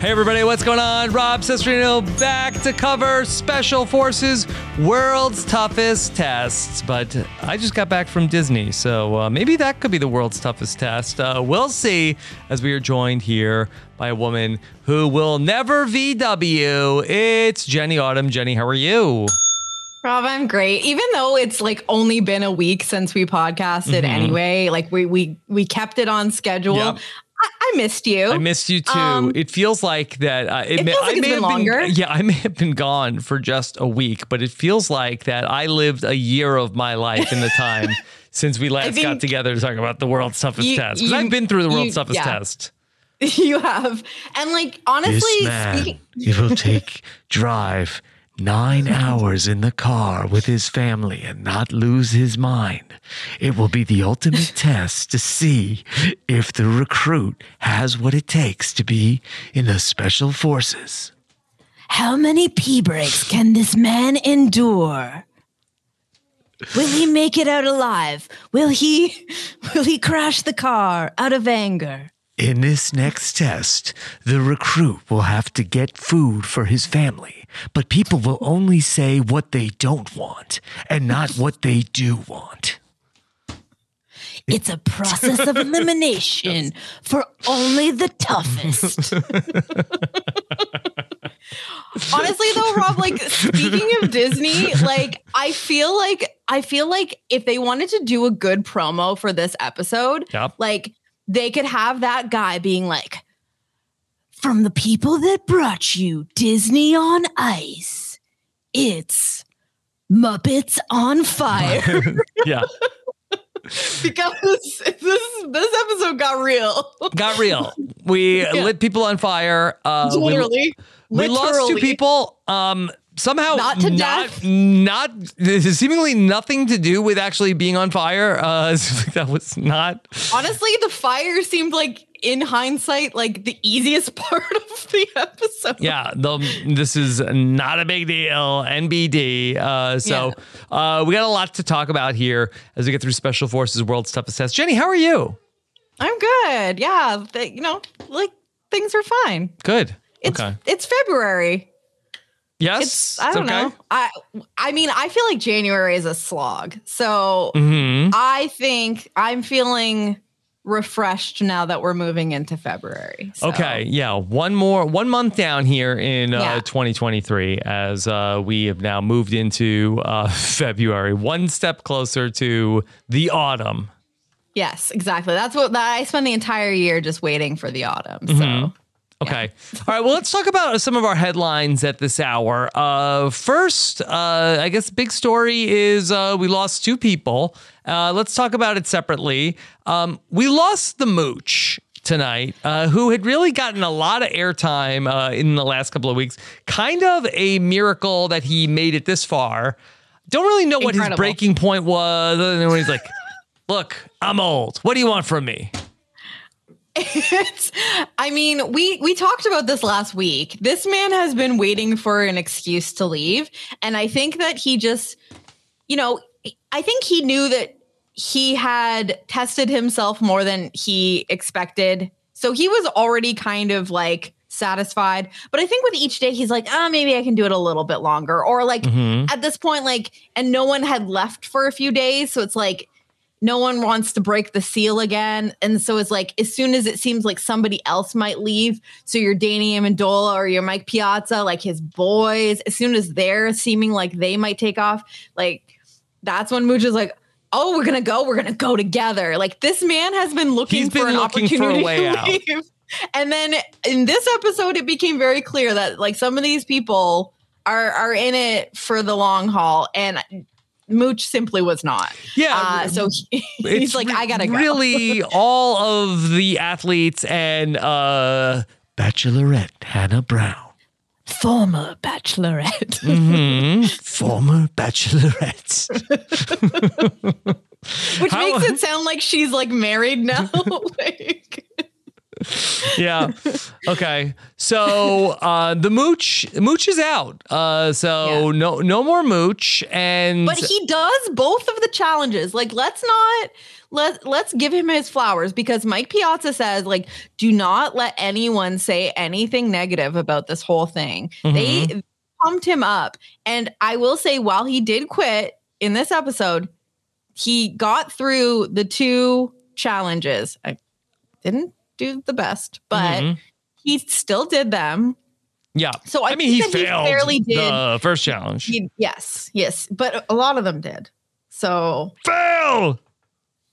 Hey everybody, what's going on? Rob Cesternino back to cover Special Forces World's Toughest Tests. But I just got back from Disney, so uh, maybe that could be the world's toughest test. Uh, we'll see as we are joined here by a woman who will never VW. It's Jenny Autumn. Jenny, how are you? Rob, I'm great. Even though it's like only been a week since we podcasted Mhm. anyway, like we we we kept it on schedule. Yep. I, missed you. I missed you too. Um, it feels like that. Uh, it may, feels like I may been have longer. Been, yeah, I may have been gone for just a week, but it feels like that I lived a year of my life in the time since we last got together to talk about the world's toughest You- test. Because I've been through the world's you- toughest yeah. test. you have, and like honestly, speaking. it will take drive nine hours in the car with his family and not lose his mind. It will be the ultimate test to see if the recruit has what it takes to be in the special forces. How many pee breaks can this man endure? Will he make it out alive? Will he will he crash the car out of anger? In this next test, the recruit will have to get food for his family, but people will only say what they don't want and not what they do want. It's a process of elimination for only the toughest. honestly though rob like speaking of disney like i feel like i feel like if they wanted to do a good promo for this episode Yep. like they could have that guy being like From the people that brought you Disney on Ice, it's Muppets on Fire. yeah, because this this episode got real got real. We Yeah. lit people on fire. Uh, we- literally we, lost two people. Um, somehow Not to not, death. Not this is seemingly nothing to do with actually being on fire. Uh, that was not. honestly the fire seemed like in hindsight like the easiest part of the episode Yeah, the, this is not a big deal. NBD. Uh, so uh, we got a lot to talk about here as we get through Special Forces World's Toughest Test. Jenny, how are you? I'm good. Yeah, th- you know, like things are fine. Good. It's okay. it's February. Yes. It's I don't okay. know. I I mean, I feel like January is a slog. So hmm I think I'm feeling refreshed now that we're moving into February. So- Okay, yeah, one more, one month down here in uh, 2023 as uh, we have now moved into uh, February, one step closer to the autumn. Yes, exactly. That's what that I spend the entire year just waiting for the autumn. So Mm-hmm. Okay. All right. Well, let's talk about some of our headlines at this hour. Uh, first, uh, I guess big story is uh, we lost two people. Uh, let's talk about it separately. Um, we lost the mooch tonight, uh, who had really gotten a lot of airtime uh, in the last couple of weeks. Kind of a miracle that he made it this far. Don't really know what his breaking point was, other than when he's like, "Look, I'm old. What do you want from me?" It's I mean, we we talked about this last week. This man has been waiting for an excuse to leave, and I think that he just you know, I think he knew that he had tested himself more than he expected. So he was already kind of like satisfied. But I think with each day, he's like, ah, maybe I can do it a little bit longer. Or like at this point, like, and no one had left for a few days. So it's like, no one wants to break the seal again. And so it's like, as soon as it seems like somebody else might leave, so your Danny Amendola or your Mike Piazza, like his boys, as soon as they're seeming like they might take off, like that's when Mooch is like, oh, we're gonna go, we're gonna go together. Like this man has been looking He's for been an looking for a opportunity way to out. leave. And then in this episode, it became very clear that like some of these people are are in it for the long haul, and Mooch simply was not. Yeah, Uh, so he, he's like, I gotta go. Really, all of the athletes and uh, Bachelorette Hannah Brown. Former bachelorette. mhm. Former Bachelorette. which how- makes it sound like she's like married now. like, yeah. Okay. So uh, the mooch, mooch is out. Uh, so Yeah. no, no more mooch. And but he does both of the challenges. Like, let's not let let's give him his flowers because Mike Piazza says, like, do not let anyone say anything negative about this whole thing. They pumped him up. And I will say, while he did quit in this episode, he got through the two challenges. I didn't do the best, but Mhm. he still did them. yeah. So I, I mean, he failed fairly did. the first challenge. He- yes, yes, but a lot of them did. So Fail.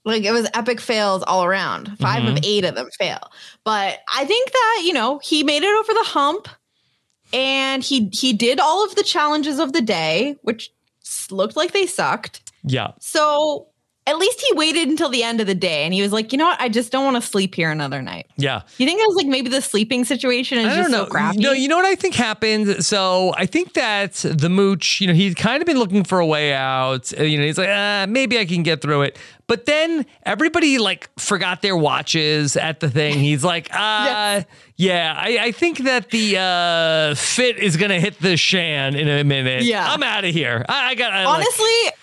like it was epic fails all around. 5 of eight of them fail. But I think that you know he made it over the hump, and he he did all of the challenges of the day, which looked like they sucked. Yeah. So at least he waited until the end of the day, and he was like, you know what, I just don't want to sleep here another night. Yeah. You think it was like maybe the sleeping situation is I just don't know. so crappy? No, you know what I think happened? So I think that the mooch, you know, he'd kind of been looking for a way out. Uh, You know, he's like, ah, maybe I can get through it. But then everybody like forgot their watches at the thing. He's like, uh, yeah, I, I think that the uh, fit is gonna hit the shan in a minute. Yeah. I'm out of here. I, I got I, like- honestly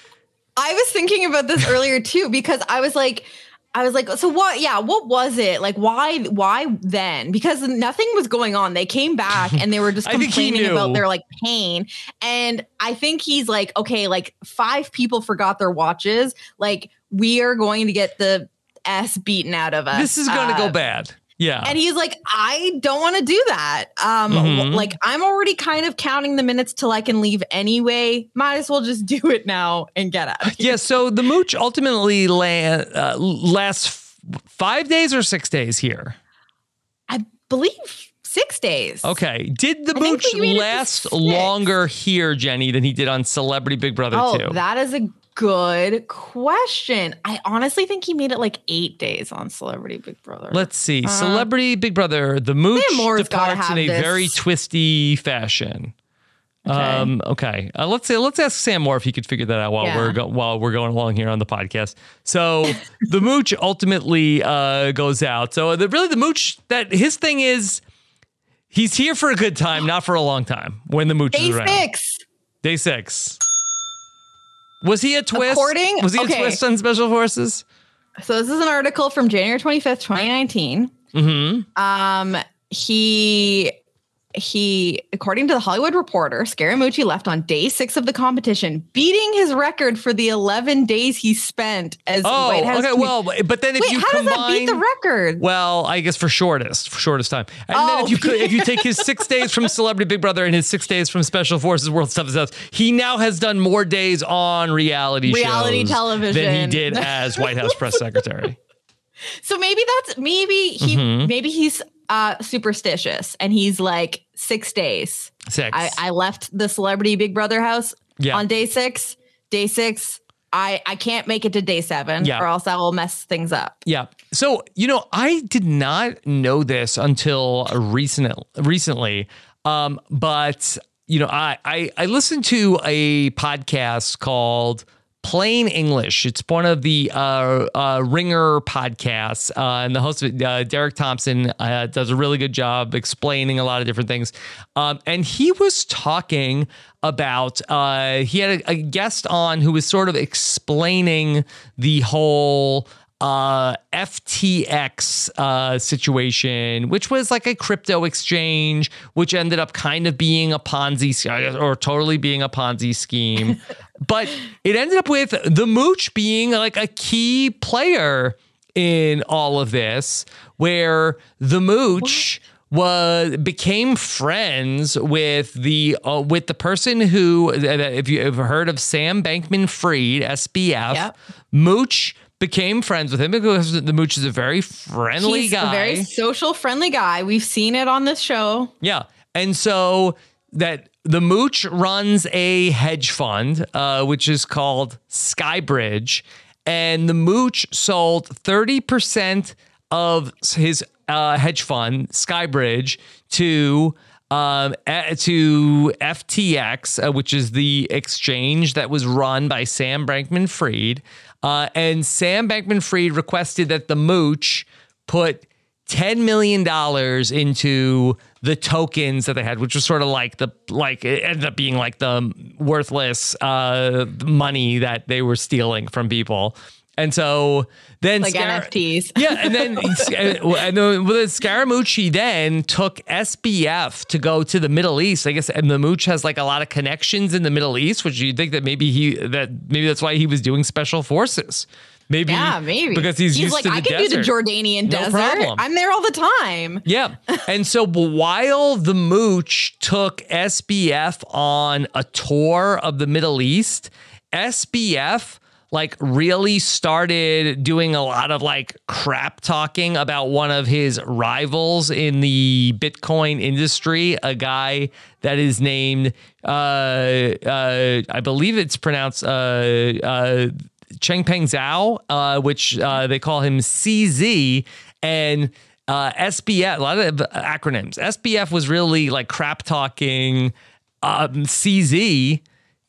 i was thinking about this earlier too because i was like i was like so what yeah what was it? Like why why then? Because nothing was going on. They came back and they were just I think he complaining about their like pain. And i think he's like okay like five people forgot their watches. Like we are going to get the s beaten out of us. This is gonna Uh, go bad. Yeah. and he's like, I don't want to do that. Um, Mhm. like I'm already kind of counting the minutes till I can leave anyway. Might as well just do it now and get out. Yeah, so the mooch ultimately la- uh, lasts f- five days or six days here. I believe six days. Okay. Did the I mooch we made it to last longer here, Jenny, than he did on Celebrity Big Brother Oh, 2? that is a good question. I honestly think he made it like eight days on Celebrity Big Brother. Let's see. Uh, Celebrity Big Brother, the mooch departs in a this. very twisty fashion. Okay. Um, okay. Uh, let's say let's ask Sam Moore if he could figure that out while Yeah. we're go- while we're going along here on the podcast. So the mooch ultimately uh, goes out. So the, really the mooch that his thing is he's here for a good time, not for a long time. When the mooch Day is around. six. Day six. Was he a twist? According- Was he okay. a twist on Special Forces? So this is an article from January 25th, 2019. Mm-hmm. Um, he he, according to the Hollywood Reporter, Scaramucci left on day six of the competition, beating his record for the 11 days he spent as Oh, White House. okay. commu- Well, but then if Wait, you how combine, does that beat the record? Well, I guess for shortest, for shortest time. And then Oh. if you oh. could, if you take his six days from Celebrity Big Brother and his six days from Special Forces World's Toughest House, he now has done more days on reality Reality shows than he did as White House press secretary. So maybe that's maybe he Mhm. maybe he's uh superstitious and he's like six days. Six. I, I left the celebrity Big Brother house Yeah. on day six. Day six, I I can't make it to day seven, Yeah. or else I will mess things up. Yeah. So, you know, I did not know this until recent recently. Um, but you know, I, I I listened to a podcast called Plain English. It's one of the uh, uh, Ringer podcasts, uh, and the host of it, uh, Derek Thompson, uh, does a really good job explaining a lot of different things. Um, and he was talking about uh, he had a, a guest on who was sort of explaining the whole uh FTX uh situation which was like a crypto exchange which ended up kind of being a Ponzi or totally being a Ponzi scheme but it ended up with the mooch being like a key player in all of this where the mooch was became friends with the uh, with the person who if you have heard of Sam Bankman Fried SBF Yep. Mooch became friends with him because the Mooch is a very friendly He's guy a very social, friendly guy. We've seen it on this show. yeah. And so that the Mooch runs a hedge fund, uh, which is called Skybridge. And the Mooch sold 30% of his uh, hedge fund, Skybridge, to um, to FTX, uh, which is the exchange that was run by Sam Bankman Fried. Uh, and Sam Bankman Fried requested that the Mooch put $10 million into the tokens that they had, which was sort of like the, like, it ended up being like the worthless uh, money that they were stealing from people. And so then Like Scar- NFTs. yeah, and then uh, and then with Scaramucci then took SBF to go to the Middle East. I guess and the Mooch has like a lot of connections in the Middle East, which you think that maybe he that maybe that's why he was doing special forces. Maybe Yeah, maybe. because he's, used like, to the I can desert. do the Jordanian No desert. problem. I'm there all the time. Yeah. And so while the Mooch took SBF on a tour of the Middle East, SBF like really started doing a lot of like crap talking about one of his rivals in the Bitcoin industry, a guy that is named uh uh I believe it's pronounced uh uh Changpeng Zhao, uh, which uh, they call him CZ, and uh, SBF, a lot of acronyms. SBF was really like crap talking um, CZ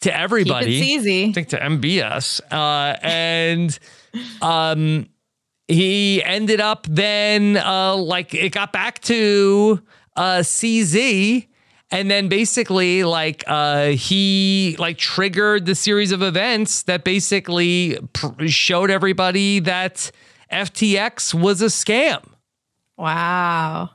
to everybody. easy. I think to MBS. Uh, and um, he ended up then, uh, like, it got back to uh, CZ. And then basically, like, uh, he like triggered the series of events that basically pr- showed everybody that FTX was a scam. Wow.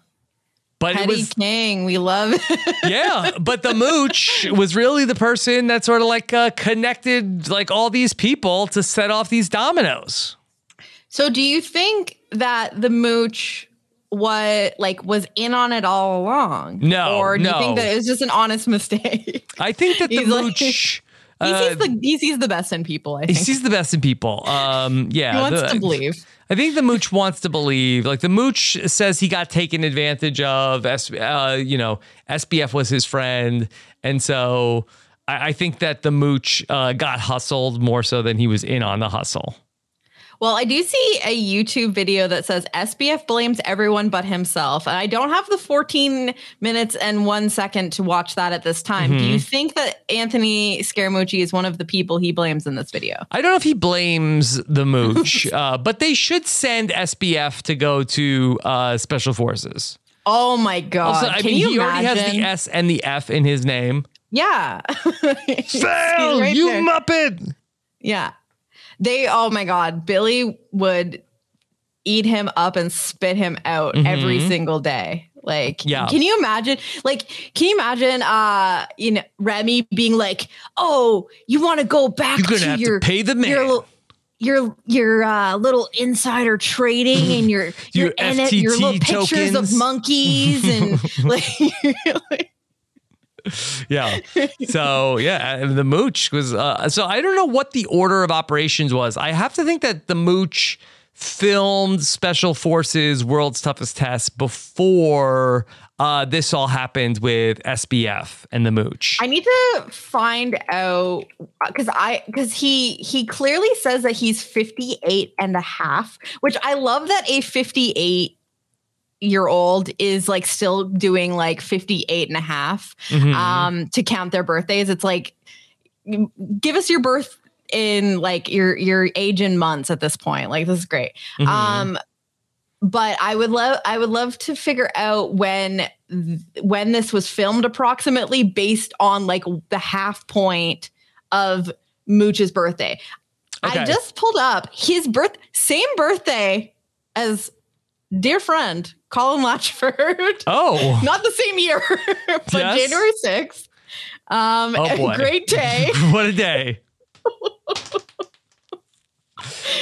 But it was King, we love it. yeah, but the mooch was really the person that sort of like uh, connected like all these people to set off these dominoes. so do you think that the mooch what like was in on it all along? No, Or do you think that it was just an honest mistake? I think that the He's like- mooch. He uh, sees the he sees the best in people, I he sees the best in people. Um, yeah, he wants the- to believe. I think the mooch wants to believe. Like the mooch says he got taken advantage of. Uh, you know, SBF was his friend, and so I, I think that the mooch uh, got hustled more so than he was in on the hustle. Well, I do see a YouTube video that says SBF blames everyone but himself. And I don't have the 14 minutes and one second to watch that at this time. Do Mm-hmm. you think that Anthony Scaramucci is one of the people he blames in this video? I don't know if he blames the mooch, uh, but they should send SBF to go to uh, special forces. Oh my God. Also, I Can mean, you he already has the S and the F in his name. Yeah. Fail, right you there. muppet! Yeah. They, oh my God, Billy would eat him up and spit him out every Mhm. single day. Like, Yeah. can you imagine? Like, can you imagine? Uh, you know, Remi being like, "Oh, you want to go back You're to have to your pay the your man." little- your your uh, little insider trading and your Your your, N- your little FTT pictures tokens. of monkeys and like, like Yeah. So yeah, the mooch was. Uh, so I don't know what the order of operations was. I have to think that the mooch filmed Special Forces World's Toughest Test before uh, this all happened with SBF and the mooch. I need to find out because I because he he clearly says that he's 58 and a half, which I love that a 58 year old is like still doing like 58 and a half Mhm. um to count their birthdays. It's like give us your birth in like your your age in months at this point. Like this is great. Mhm. Um but I would love I would love to figure out when when this was filmed approximately based on like the half point of Mooch's birthday. Okay. I just pulled up his birth same birthday as dear friend Colin Latchford. oh. Not the same year, but Yes. January 6th. Um Oh, boy. great day. what a day.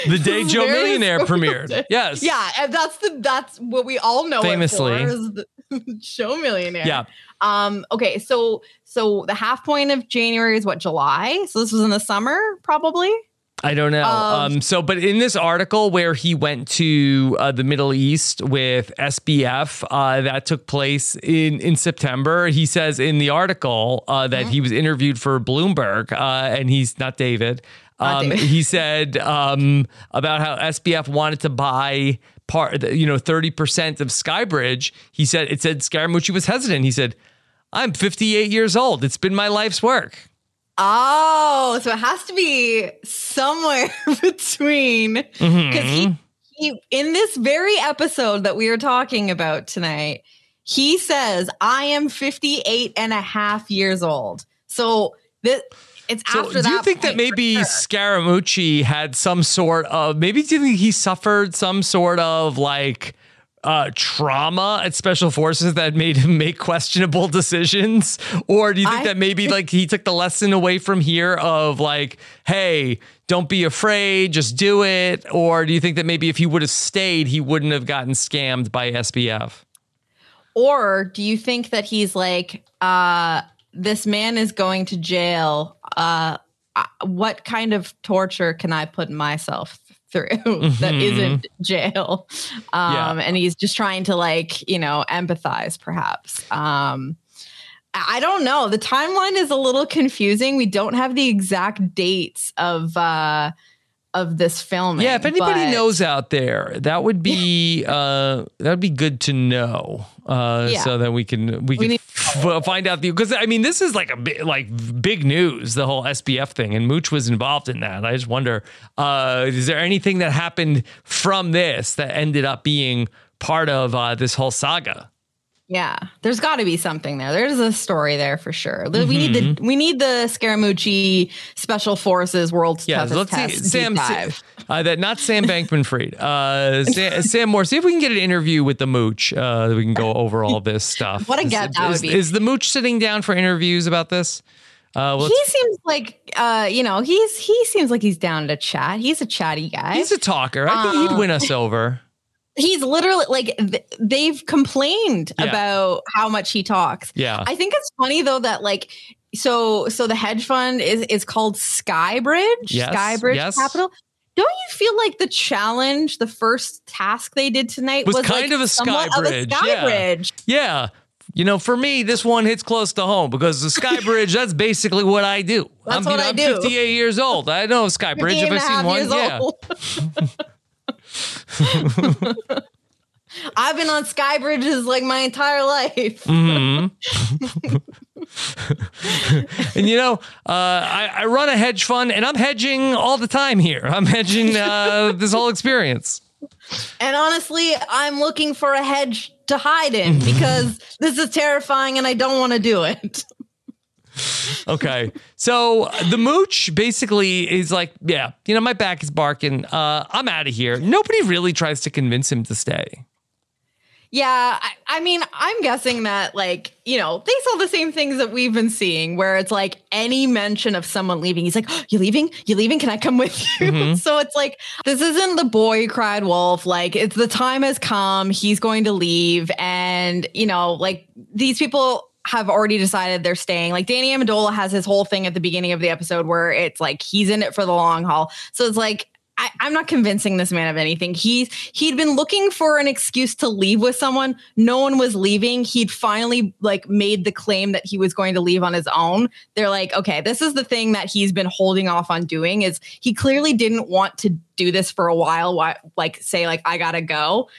the day Joe Very Millionaire premiered. specific. Yes. Yeah, and that's the that's what we all know Famously. for, millionaire. Yeah. Um. Okay. So so the half point of January is what July. So this was in the summer, probably. I don't know. Um, Um, so, but in this article where he went to uh, the Middle East with SBF, uh, that took place in in September. He says in the article uh, that he was interviewed for Bloomberg, uh, and he's not David. Not Um, David. he said um, about how SBF wanted to buy part, you know, thirty percent of Skybridge. He said it said Scaramucci was hesitant. He said, "I'm 58 years old. It's been my life's work." Oh, so it has to be somewhere between because Mm-hmm. he, he in this very episode that we are talking about tonight, he says, I am 58 and a half years old. So this it's So after do you think that maybe sure. Scaramucci had some sort of maybe do you think he suffered some sort of like uh trauma at special forces that made him make questionable decisions or do you think I that maybe like he took the lesson away from here of like hey don't be afraid just do it or do you think that maybe if he would have stayed he wouldn't have gotten scammed by SBF Or do you think that he's like, uh, this man is going to jail? Uh, what kind of torture can I put myself through that isn't jail? Um, Yeah. And he's just trying to like, you know, empathize perhaps. Um, I I don't know. The timeline is a little confusing. We don't have the exact dates of uh, of this filming. Yeah, if anybody but- knows out there, that would be uh, that would be good to know, uh, Yeah. so that we can we can need- f- find out the because I mean this is like a big like big news the whole SBF thing and Mooch was involved in that. I just wonder, uh, is there anything that happened from this that ended up being part of uh, this whole saga? Yeah, there's got to be something there. There's a story there for sure. We need the we need the Scaramucci Special Forces World's Yeah, Toughest let's Test see, Sam. dive. Uh, that not Sam Bankman Fried. Uh, Sam, Sam Moore. See if we can get an interview with the Mooch. Uh, we can go over all this stuff. What a Is- get that would is, be. Is the Mooch sitting down for interviews about this? Uh, well, He seems like uh, you know, he's he seems like he's down to chat. He's a chatty guy. he's a talker. I think he'd win us over. he's literally like th- they've complained Yeah. about how much he talks. Yeah. I think it's funny though that like so so the hedge fund is is called Skybridge, Yes, Skybridge yes. Capital. Don't you feel like the challenge, the first task they did tonight Was was, kind like of a somewhat of a Skybridge, yeah. Skybridge? Yeah. You know, for me, this one hits close to home because the Skybridge, that's basically what I do. That's I'm, what you know, I I'm do. 58 years old. I know Skybridge if I've seen one. Yeah. I've been on Skybridges like my entire life. Mm. and you know, uh, I, I run a hedge fund and I'm hedging all the time here. I'm hedging uh, this whole experience. And honestly, I'm looking for a hedge to hide in because this is terrifying and I don't want to do it. Okay. So the mooch basically is like, yeah, you know, my back is barking. Uh, I'm out of here. Nobody really tries to convince him to stay. Yeah, I, I mean, I'm guessing that like you know they saw the same things that we've been seeing, where it's like any mention of someone leaving, he's like, oh, "You leaving? You leaving? Can I come with you?" Mhm. so it's like this isn't the boy cried wolf. Like it's the time has come. He's going to leave, and you know, like these people have already decided they're staying. Like Danny Amendola has his whole thing at the beginning of the episode where it's like he's in it for the long haul. So it's like I, I'm not convincing this man of anything. He's he'd been looking for an excuse to leave with someone. No one was leaving. He'd finally like made the claim that he was going to leave on his own. They're like, okay, this is the thing that he's been holding off on doing. Is he clearly didn't want to do this for a while? Why, like say like I gotta go.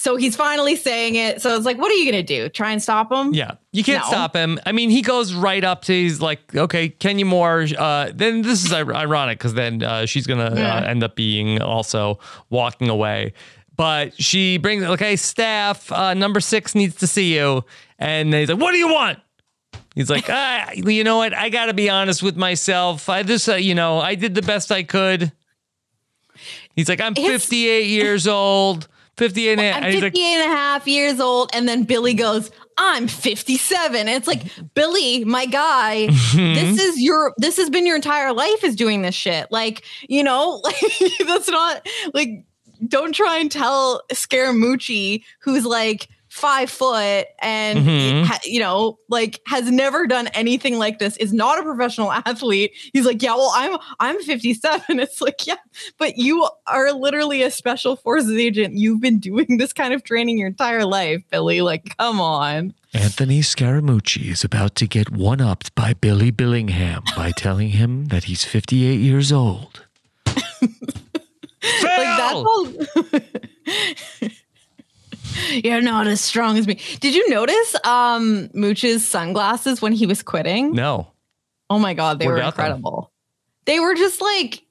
So he's finally saying it. So it's like, what are you gonna do? Try and stop him? Yeah, you can't No. stop him. I mean, he goes right up to. He's like, "Okay, Kenya Moore." Uh, then this is ironic because then uh, she's gonna Yeah. uh, end up being also walking away. But she brings, okay, staff uh, number six needs to see you, and he's like, "What do you want?" He's like, ah, "You know what? I got to be honest with myself. I just, uh, you know, I did the best I could." He's like, "I'm 58 years old." 58 and, I'm and he's like, and a half years old. And then Billy goes, I'm 57. And it's like, Billy, my guy, Mm-hmm. this is your, this has been your entire life is doing this shit. Like, you know, like that's not like, don't try and tell Scaramucci, who's like five foot and, Mhm. ha- you know, like has never done anything like this, is not a professional athlete. He's like, yeah, well, I'm, I'm 57. It's like, yeah, but you are literally a special forces agent. You've been doing this kind of training your entire life, Billy. Like, come on. Anthony Scaramucci is about to get one upped by Billy Billingham by telling him that he's 58 years old. Like that's all. You're not as strong as me. Did you notice um Mooch's sunglasses when he was quitting? no. Oh my god, they What were about them? incredible. They were just like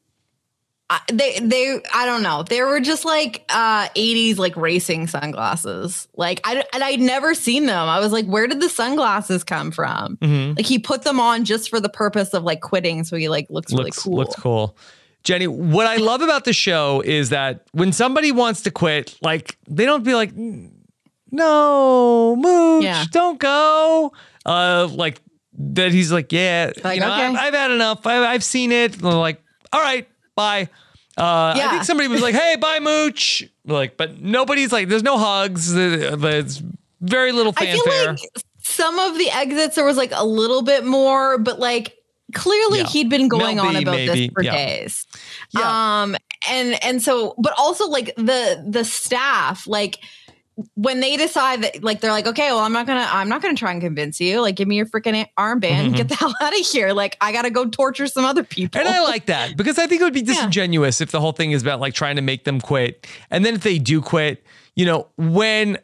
I- they they I don't know. They were just like uh 80s like racing sunglasses. Like I and I'd never seen them. I was like, where did the sunglasses come from? Mhm. Like he put them on just for the purpose of like quitting, so he like looks, really cool. looks cool. Jenny, what I love about the show is that when somebody wants to quit, like they don't be like, "No, Mooch, Yeah. don't go." Uh, like that. He's like, "Yeah, Like, you know, okay. I've, I've had enough. I, I've seen it." Like, "All right, bye." Uh, I think somebody was like, "Hey, bye, Mooch." Like, but nobody's like, "There's no hugs." Uh, There's very little I fanfare. feel like some of the exits there was like a little bit more, but like clearly Yeah. he'd been going Mel on B, about maybe. this for Yeah. days. Yeah. Um and and so but also like the the staff like when they decide that like they're like okay well i'm not gonna i'm not gonna try and convince you like give me your freaking armband and Mhm. get the hell out of here like i gotta go torture some other people And I like that because I think it would be Yeah. disingenuous if the whole thing is about like trying to make them quit. And then if they do quit, you know, when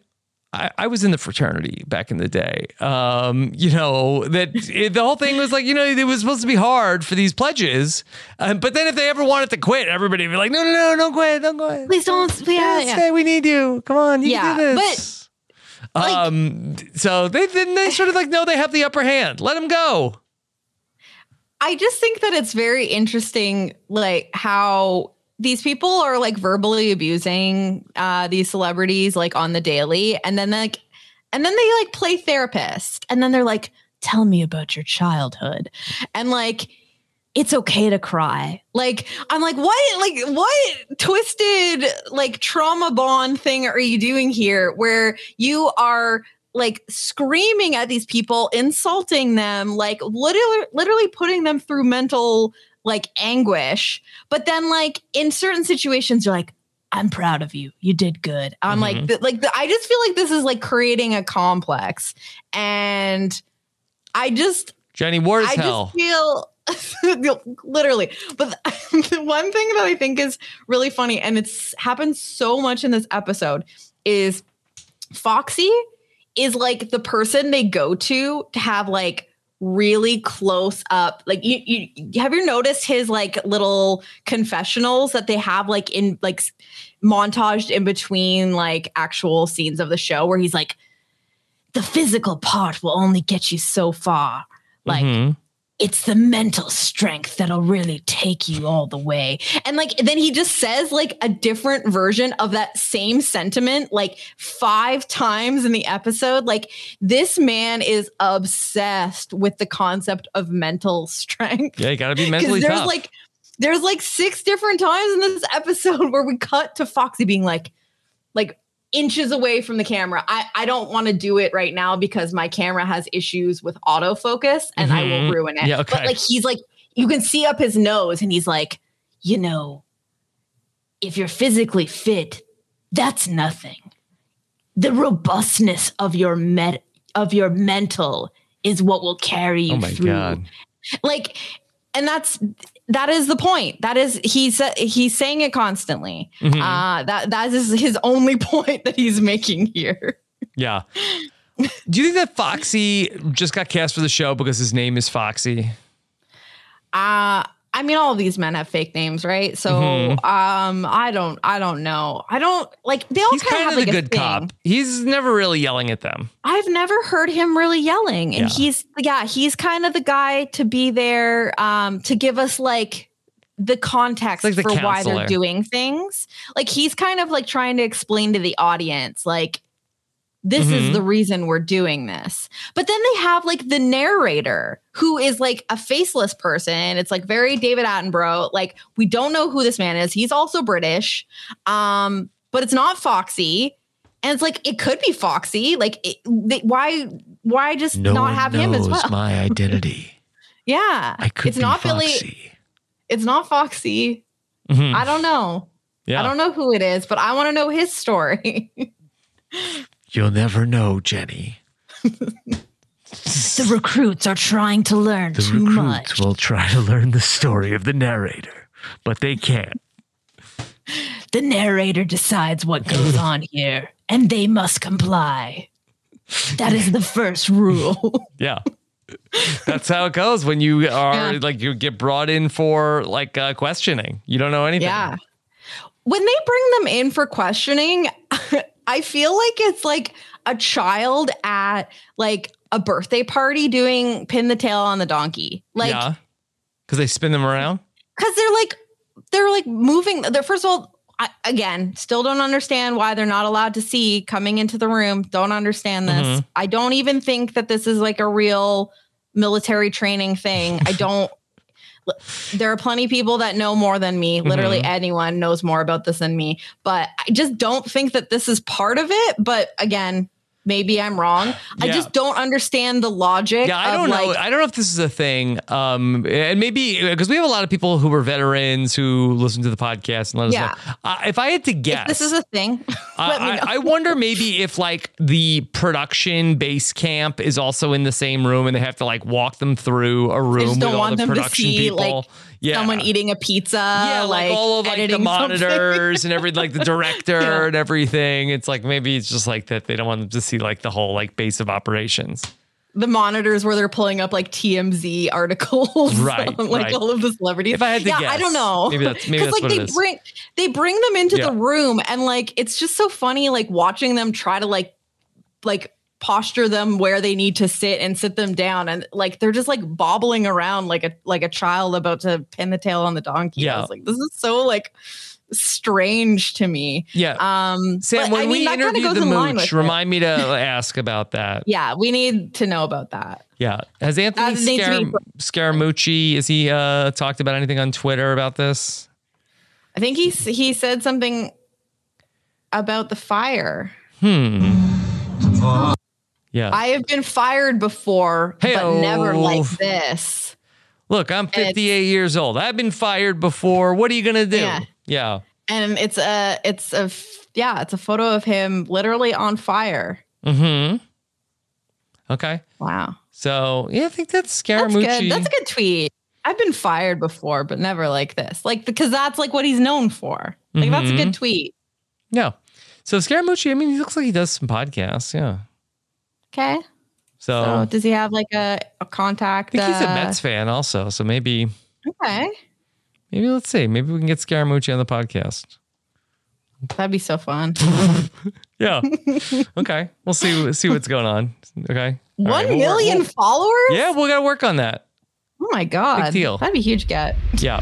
I, I was in the fraternity back in the day, um, you know, that it, the whole thing was like, you know, it was supposed to be hard for these pledges. Um, but then if they ever wanted to quit, everybody would be like, no, no, no, don't quit, don't quit. please don't yeah, yeah. Stay, we need you. Come on, you Yeah, can do this. like- um, so they then they sort of like know they have the upper hand. Let them go. I just think that it's very interesting, like how these people are like verbally abusing uh, these celebrities like on the daily, and then like, and then they like play therapist, and then they're like, "Tell me about your childhood," and like. It's okay to cry. Like I'm like, what? Like what twisted like trauma bond thing are you doing here? Where you are like screaming at these people, insulting them, like literally, literally putting them through mental like anguish. But then, like in certain situations, you're like, "I'm proud of you. You did good." I'm like, Mhm. th- like the, I just feel like this is like creating a complex, and I just Jenny, war is I hell. just feel literally. But the one thing that I think is really funny, and it's happened so much in this episode, is Foxy is like the person they go to to have like really close up like you, you have you noticed his like little confessionals that they have like in like montaged in between like actual scenes of the show where he's like the physical part will only get you so far like Mhm. It's the mental strength that'll really take you all the way. And like then he just says like a different version of that same sentiment like five times in the episode. Like this man is obsessed with the concept of mental strength. Yeah, you got to be mentally there's tough. like there's like six different times in this episode where we cut to Foxy being like like inches away from the camera. I, I don't want to do it right now because my camera has issues with autofocus and I will Mhm. ruin it. Yeah, okay. But like he's like you can see up his nose and he's like, You know, if you're physically fit, that's nothing. The robustness of your met of your mental is what will carry you oh my through. god. like and that's that is the point. That is he's he's saying it constantly. Mhm. Uh that that is his only point that he's making here. Yeah. Do you think that Foxy just got cast for the show because his name is Foxy? Uh I mean all of these men have fake names, right? So Mhm. um I don't I don't know. I don't like they all He's kind of have the like a good thing. cop. He's never really yelling at them. I've never heard him really yelling. And Yeah. he's yeah, he's kind of the guy to be there um to give us like the context like for the why they're doing things. Like he's kind of like trying to explain to the audience like this Mhm. is the reason we're doing this. But then they have like the narrator who is like a faceless person. It's like very David Attenborough. Like we don't know who this man is. He's also British. Um but it's not Foxy. And it's like it could be Foxy. Like it, they, why why just No not have him as well? It's my identity. yeah. I could it's not Billy. Foxy. It's not Foxy. Mhm. I don't know. Yeah. I don't know who it is, but I want to know his story. You'll never know, Jenny. The recruits are trying to learn The too recruits much. will try to learn the story of the narrator, but they can't. The narrator decides what goes on here, and they must comply. That is the first rule. Yeah. That's how it goes when you are Yeah. like you get brought in for like uh, questioning. You don't know anything. Yeah. When they bring them in for questioning, I feel like it's like a child at like a birthday party doing pin the tail on the donkey. Like, yeah. Because they spin them around. because they're like, they're like moving. They're first of all, I, again, still don't understand why they're not allowed to see coming into the room. Don't understand this. Mhm. I don't even think that this is like a real military training thing. I don't. There are plenty of people that know more than me. Literally Mhm. anyone knows more about this than me. But I just don't think that this is part of it. But again, maybe I'm wrong. I just don't understand the logic. Yeah, I of don't know. like, I don't know if this is a thing. Um, and maybe because we have a lot of people who were veterans who listen to the podcast and let us Yeah. know. Uh, if I had to guess, If this is a thing. Me I- know. I wonder maybe if like the production base camp is also in the same room and they have to like walk them through a room with don't all want the them to production see people. like yeah. someone eating a pizza. yeah, like, all of like the something. monitors and every like the director Yeah. and everything. It's like maybe it's just like that they don't want them to see like the whole like base of operations. the monitors where they're pulling up like TMZ articles, Right, on, like right. all of the celebrities. If I had to yeah, I don't know. maybe that's- maybe that's like what it they bring they bring them into Yeah. the room and like it's just so funny like watching them try to like like posture them where they need to sit and sit them down and like they're just like bobbling around like a like a child about to pin the tail on the donkey. I Yeah. was like, this is so like strange to me. Yeah. Um Sam, when I mean, we that interviewed the in line mooch, with it. remind me to ask about that. Yeah, we need to know about that. Yeah. Has Anthony That needs be- Scar- Scaramucci, is he uh talked about anything on Twitter about this? I think he he said something about the fire. Hmm. Yeah. I have been fired before, but Hey-o. never like this. Look, I'm 58 years old. I've been fired before. What are you gonna do? Yeah. Yeah. And it's a it's a yeah, it's a photo of him literally on fire. Mm-hmm. Okay. Wow. So yeah, I think that's That's Scaramucci. good. That's a good tweet. I've been fired before, but never like this. Like because that's like what he's known for. Like that's a Mhm. good tweet. yeah. So Scaramucci, I mean, he looks like he does some podcasts. Yeah. Okay. So, So does he have like a, a contact? I think he's a uh, Mets fan also. So maybe, Okay. maybe let's see. Maybe we can get Scaramucci on the podcast. That'd be so fun. Yeah. okay. We'll see see what's going on. Okay. All One right, we'll work- million we'll- followers? Yeah, we got to work on that. Oh my god. Big deal. That'd be a huge get. Yeah.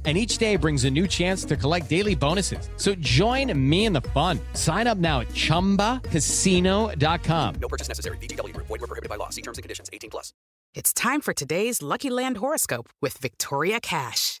And each day brings a new chance to collect daily bonuses. So join me in the fun. Sign up now at chumbacasino.com. No purchase necessary. VGW Group. Void were prohibited by law. See terms and conditions. 18 plus. It's time for today's Lucky Land horoscope with Victoria Cash.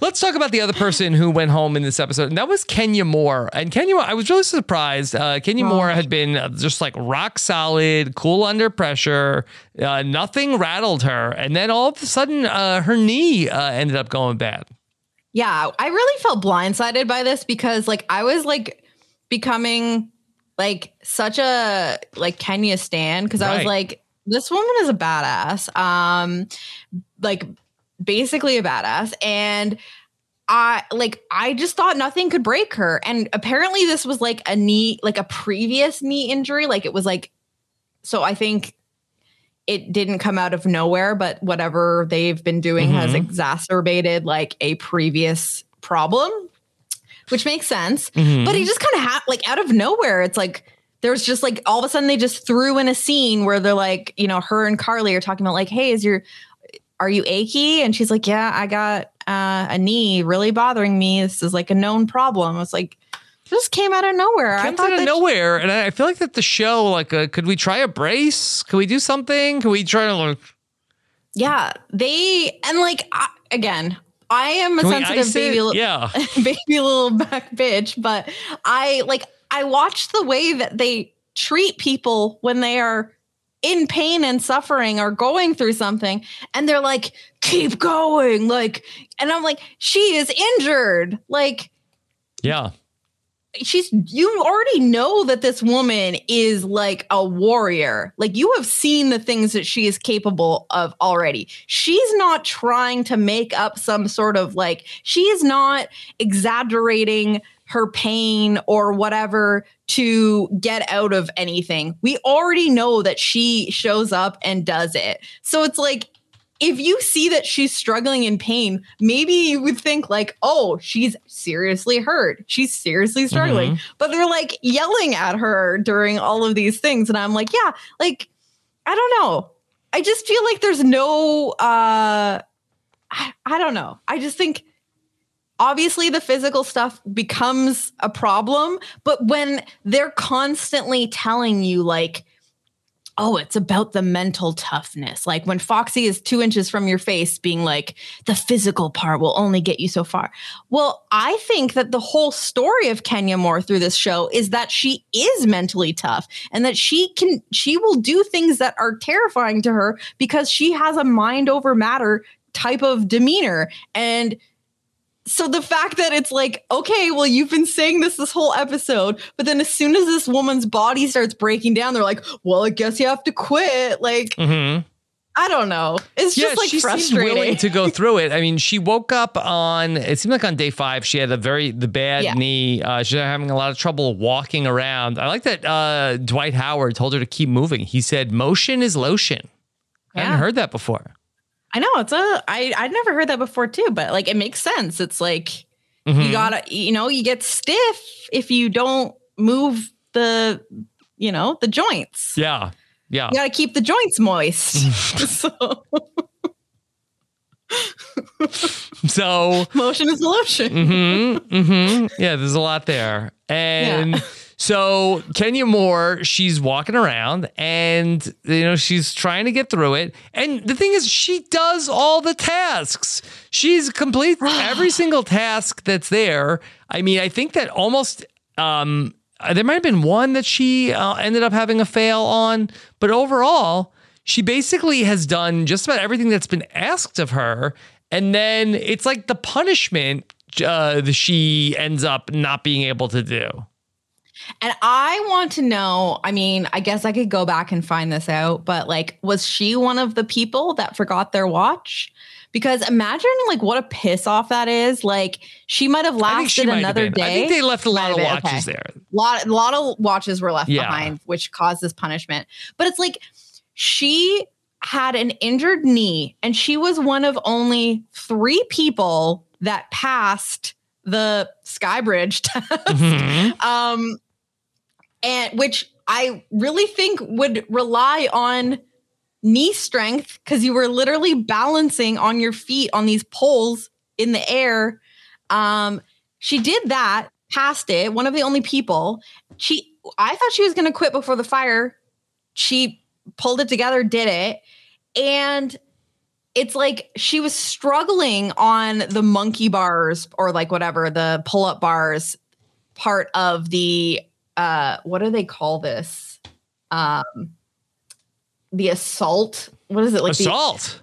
Let's talk about the other person who went home in this episode, and that was Kenya Moore. And Kenya, I was really surprised. Uh, Kenya Moore had been uh, just like rock solid, cool under pressure. Uh, nothing rattled her, and then all of a sudden, uh, her knee uh, ended up going bad. Yeah, I really felt blindsided by this because like I was like becoming like such a like Kenya stan because I was like this woman is a badass. Um like basically a badass and I like I just thought nothing could break her and apparently this was like a knee like a previous knee injury like it was like so I think it didn't come out of nowhere, but whatever they've been doing has Mhm. exacerbated like a previous problem, which makes sense. Mhm. But he just kind of had like out of nowhere, it's like there's just like all of a sudden they just threw in a scene where they're like, you know, her and Carli are talking about like, hey, is your are you achy? And she's like, yeah, I got uh, a knee really bothering me. This is like a known problem. It's like just came out of nowhere. I thought out of nowhere, and I I feel like that the show, like, uh, could we try a brace? Could we do something? Could we try to like? Yeah, they and like I, again, I am a Can sensitive baby, li- Yeah. baby little back bitch, but I like I watched the way that they treat people when they are in pain and suffering or going through something, and they're like, "Keep going," like, and I'm like, "She is injured," like Yeah. she's you already know that this woman is like a warrior like you have seen the things that she is capable of already she's not trying to make up some sort of like she is not exaggerating her pain or whatever to get out of anything we already know that she shows up and does it so it's like if you see that she's struggling in pain, maybe you would think like, oh, she's seriously hurt. She's seriously struggling. Mhm. But they're like yelling at her during all of these things. And I'm like, yeah, like, I don't know. I just feel like there's no uh I, I don't know. I just think obviously the physical stuff becomes a problem, but when they're constantly telling you like oh, it's about the mental toughness. Like when Foxy is two inches from your face, being like, the physical part will only get you so far. Well, I think that the whole story of Kenya Moore through this show is that she is mentally tough and that she can, she will do things that are terrifying to her because she has a mind over matter type of demeanor. And so the fact that it's like, okay, well, you've been saying this this whole episode, but then as soon as this woman's body starts breaking down, they're like, well, I guess you have to quit. Like, Mm-hmm. I don't know. It's just like she seemed frustrating. willing to go through it. I mean, she woke up on. It seemed like on day five, she had a very the bad Yeah. knee. Uh, she's having a lot of trouble walking around. I like that uh, Dwight Howard told her to keep moving. He said, "Motion is lotion." I Yeah. hadn't heard that before. I know it's a I I'd never heard that before too, but like it makes sense. It's like Mhm. you gotta you know you get stiff if you don't move the you know the joints. Yeah. Yeah. You got to keep the joints moist. so, So motion is lotion. Mm-hmm. Mm-hmm. Yeah, there's a lot there. And Yeah. So Kenya Moore, she's walking around and you know, she's trying to get through it. And the thing is, she does all the tasks. She's complete every single task that's there. I mean, I think that almost um uh, there might have been one that she uh, ended up having a fail on, but overall, she basically has done just about everything that's been asked of her. And then it's like the punishment uh, that she ends up not being able to do. And I want to know, I mean, I guess I could go back and find this out, but like, was she one of the people that forgot their watch? Because imagine like what a piss off that is. Like she might have I think she lasted another day. I think they left a lot of watches okay. there. lot a lot of watches were left Yeah. behind which caused this punishment but it's like she had an injured knee and she was one of only three people that passed the sky bridge test Mm-hmm. um and which i really think would rely on knee strength because you were literally balancing on your feet on these poles in the air. Um she did that passed it one of the only people. She i thought she was going to quit before the fire. She pulled it together did it and it's like she was struggling on the monkey bars or like whatever the pull-up bars part of the uh what do they call this um the assault what is it like the- Assault.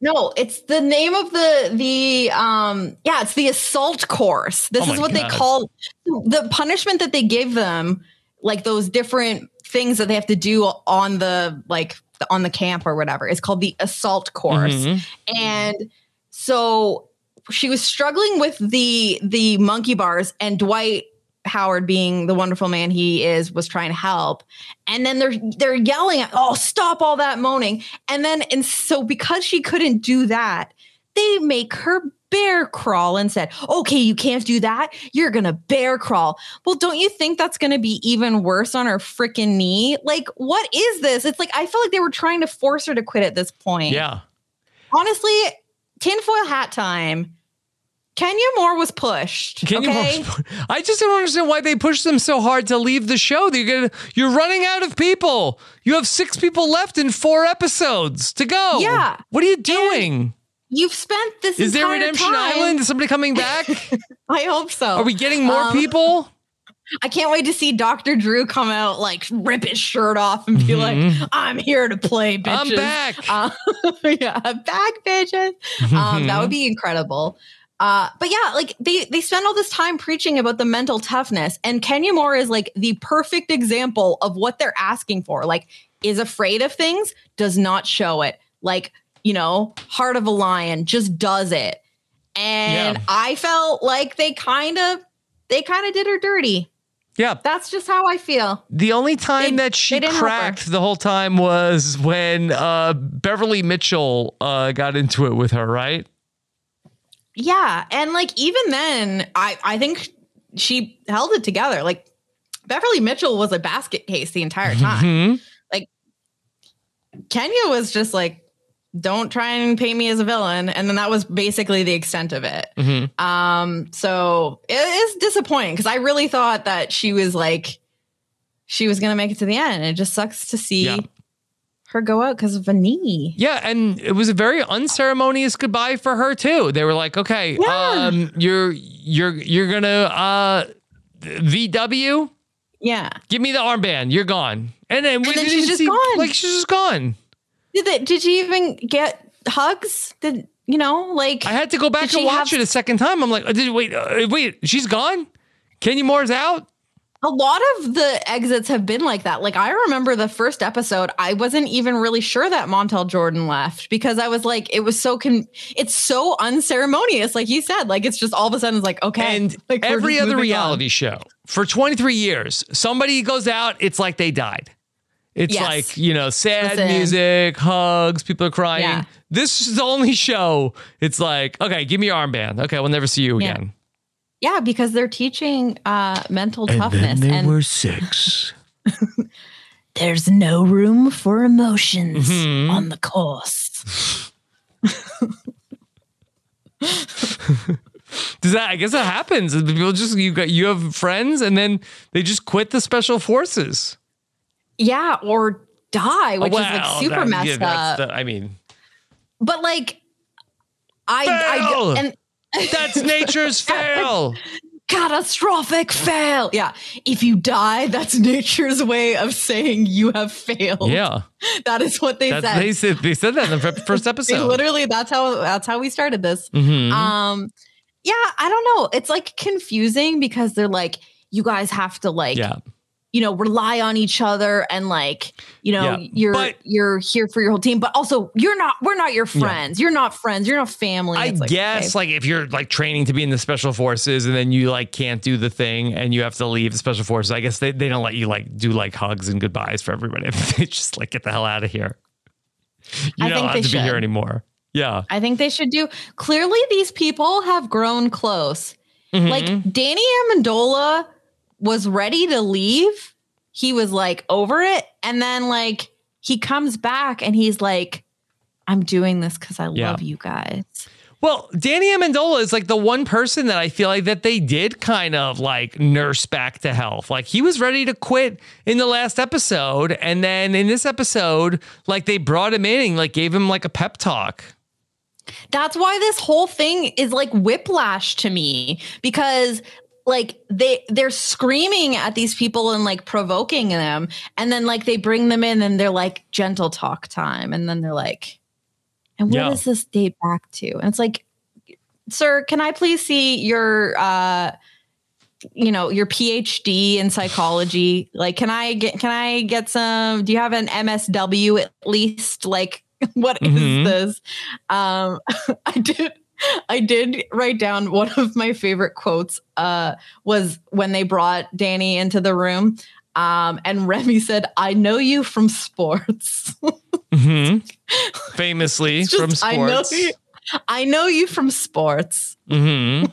no, it's the name of the the um yeah, it's the assault course. This Oh is what they call the punishment that they give them, like those different things that they have to do on the like on the camp or whatever. It's called the assault course. Mhm. And so she was struggling with the the monkey bars and Dwight Howard being the wonderful man he is was trying to help. And then they're they're yelling at, "Oh, stop all that moaning." And then and so because she couldn't do that, they make her bear crawl and said, "Okay, you can't do that. You're going to bear crawl." Well, don't you think that's going to be even worse on her freaking knee? Like, what is this? It's like I feel like they were trying to force her to quit at this point Yeah. honestly, tinfoil hat time. Kenya Moore was pushed. Can okay? you? I just don't understand why they pushed them so hard to leave the show. You're gonna, you're running out of people. You have six people left in four episodes to go. Yeah. What are you doing? You've spent this. Is there Redemption time- Island? Is somebody coming back? I hope so. Are we getting more Um, people? I can't wait to see Dr. Drew come out, like rip his shirt off and be like, "I'm here to play, bitches. Mm-hmm. I'm back. Uh, yeah, back, bitches." Um, that would be incredible. Uh, but yeah, like they they spend all this time preaching about the mental toughness, and Kenya Moore is like the perfect example of what they're asking for. Like, is afraid of things, does not show it. Like, you know, heart of a lion, just does it. And Yeah. I felt like they kind of they kind of did her dirty. Yeah. That's just how I feel. The only time They- that she they didn't help her. cracked the whole time was when uh, Beverley Mitchell uh, got into it with her, right? Yeah, and like even then, I I think she held it together. Like Beverley Mitchell was a basket case the entire time. Mhm. Like Kenya was just like, "Don't try and paint me as a villain," and then that was basically the extent of it. Mhm. Um, so it is disappointing because I really thought that she was like, she was gonna make it to the end. It just sucks to see Yeah. Her go out because of a knee. Yeah, and it was a very unceremonious goodbye for her too. They were like, "Okay, Yeah. um, you're you're you're gonna uh, VW, Yeah. give me the armband. You're gone." And then, we then she's just see- gone. Like she's just gone. Did they, did she even get hugs? Did you know like I had to go back and watch have- it a second time. I'm like, uh, did, wait, uh, wait, she's gone. Kenya Moore's out. A lot of the exits have been like that. Like I remember the first episode, I wasn't even really sure that Montell Jordan left because I was like, it was so con- it's so unceremonious, like you said. Like it's just all of a sudden it's like, okay. And Like, every other moving on. reality show for 23 years, somebody goes out, it's like they died. It's Yes. like, you know, sad Listen. music, hugs, people are crying. Yeah. This is the only show. It's like, okay, give me your armband. Okay, we'll never see you Yeah. again. Yeah, because they're teaching uh mental And toughness then they and were six. There's no room for emotions Mhm. on the course. Does that? I guess that happens. People just you got you have friends, and then they just quit the special forces. Yeah, or die, which is Well, like super that- messed yeah, up. the- I mean, but like, I, Fail! I and that's nature's fail. catastrophic fail. Yeah, if you die, that's nature's way of saying you have failed. Yeah, that is what they that's, said. they said they said that in the fir- first episode. literally, that's how that's how we started this. Mhm. Um, yeah, I don't know. It's like confusing because they're like, you guys have to like, yeah, you know, rely on each other and like, you know, Yeah, you're but- you're here for your whole team, but also you're not. We're not your friends. You're not friends. You're not family. I like, guess okay. like if you're like training to be in the special forces and then you like can't do the thing and you have to leave the special forces, I guess they, they don't let you like do like hugs and goodbyes for everybody. they just like get the hell out of here. You I don't think have they to be here anymore. Yeah. I think they should do. Clearly, these people have grown close. Mhm. Like Danny Amendola was ready to leave. He was like over it, and then like he comes back and he's like, "I'm doing this because I Yeah. love you guys." Well, Danny Amendola is like the one person that I feel like that they did kind of like nurse back to health. Like he was ready to quit in the last episode, and then in this episode, like they brought him in and like gave him like a pep talk. That's why this whole thing is like whiplash to me because like they they're screaming at these people and like provoking them. And then like they bring them in and they're like gentle talk time. And then they're like and what Yeah. does this date back to? And it's like sir can i please see your uh you know your phd in psychology? Like can i get can i get some do you have an msw at least? Like what is Mhm. this? Um i did i did write down one of my favorite quotes uh was when they brought danny into the room um and Remi said i know you from sports hmm Famously just, from I know sports. you, I know you from sports hmm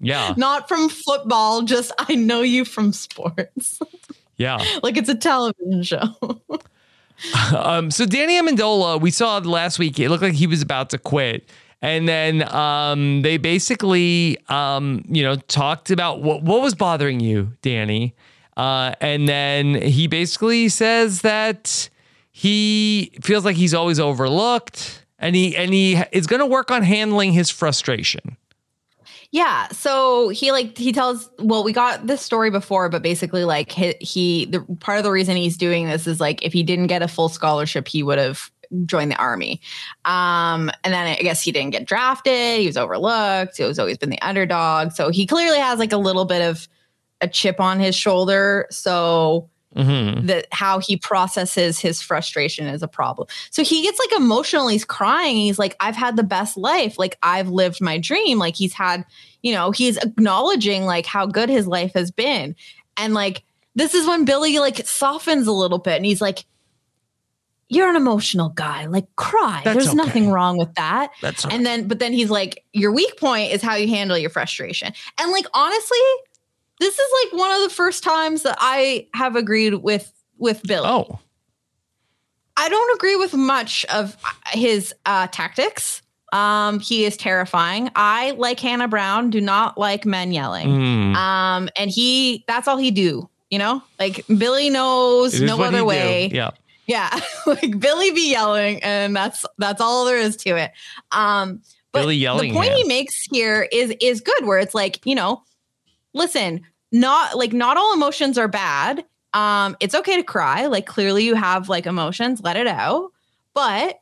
Yeah. not from football just i know you from sports Yeah. like it's a television show Um, so Danny Amendola, we saw last week, it looked like he was about to quit. And then um, they basically, um, you know, talked about what, what was bothering you, Danny. Uh, and then he basically says that he feels like he's always overlooked and he and he is going to work on handling his frustration. Yeah. So he like he tells well we got this story before, but basically like he, he the part of the reason he's doing this is like if he didn't get a full scholarship, he would have joined the army. Um, and then I guess he didn't get drafted. He was overlooked. He was always been the underdog. So he clearly has like a little bit of a chip on his shoulder. So Mm-hmm. that how he processes his frustration is a problem. So he gets like emotional. He's crying. He's like, I've had the best life. Like I've lived my dream. Like he's had, you know, he's acknowledging like how good his life has been. And like this is when Billy like softens a little bit and he's like, You're an emotional guy. Like cry. That's There's okay. nothing wrong with that. That's and then but then he's like, Your weak point is how you handle your frustration. And like honestly, this is like one of the first times that I have agreed with with Billy. Oh, I don't agree with much of his uh, tactics. Um, he is terrifying. I, like Hannah Brown, do not like men yelling. Mm. Um, and he that's all he do. You know, like Billy knows no other do. way. Yeah. Yeah, like Billy be yelling, and that's that's all there is to it. Um, but Billy yelling The point him. he makes here is is good, where it's like you know, listen, not like not all emotions are bad. Um, it's okay to cry. Like clearly you have like emotions, let it out. But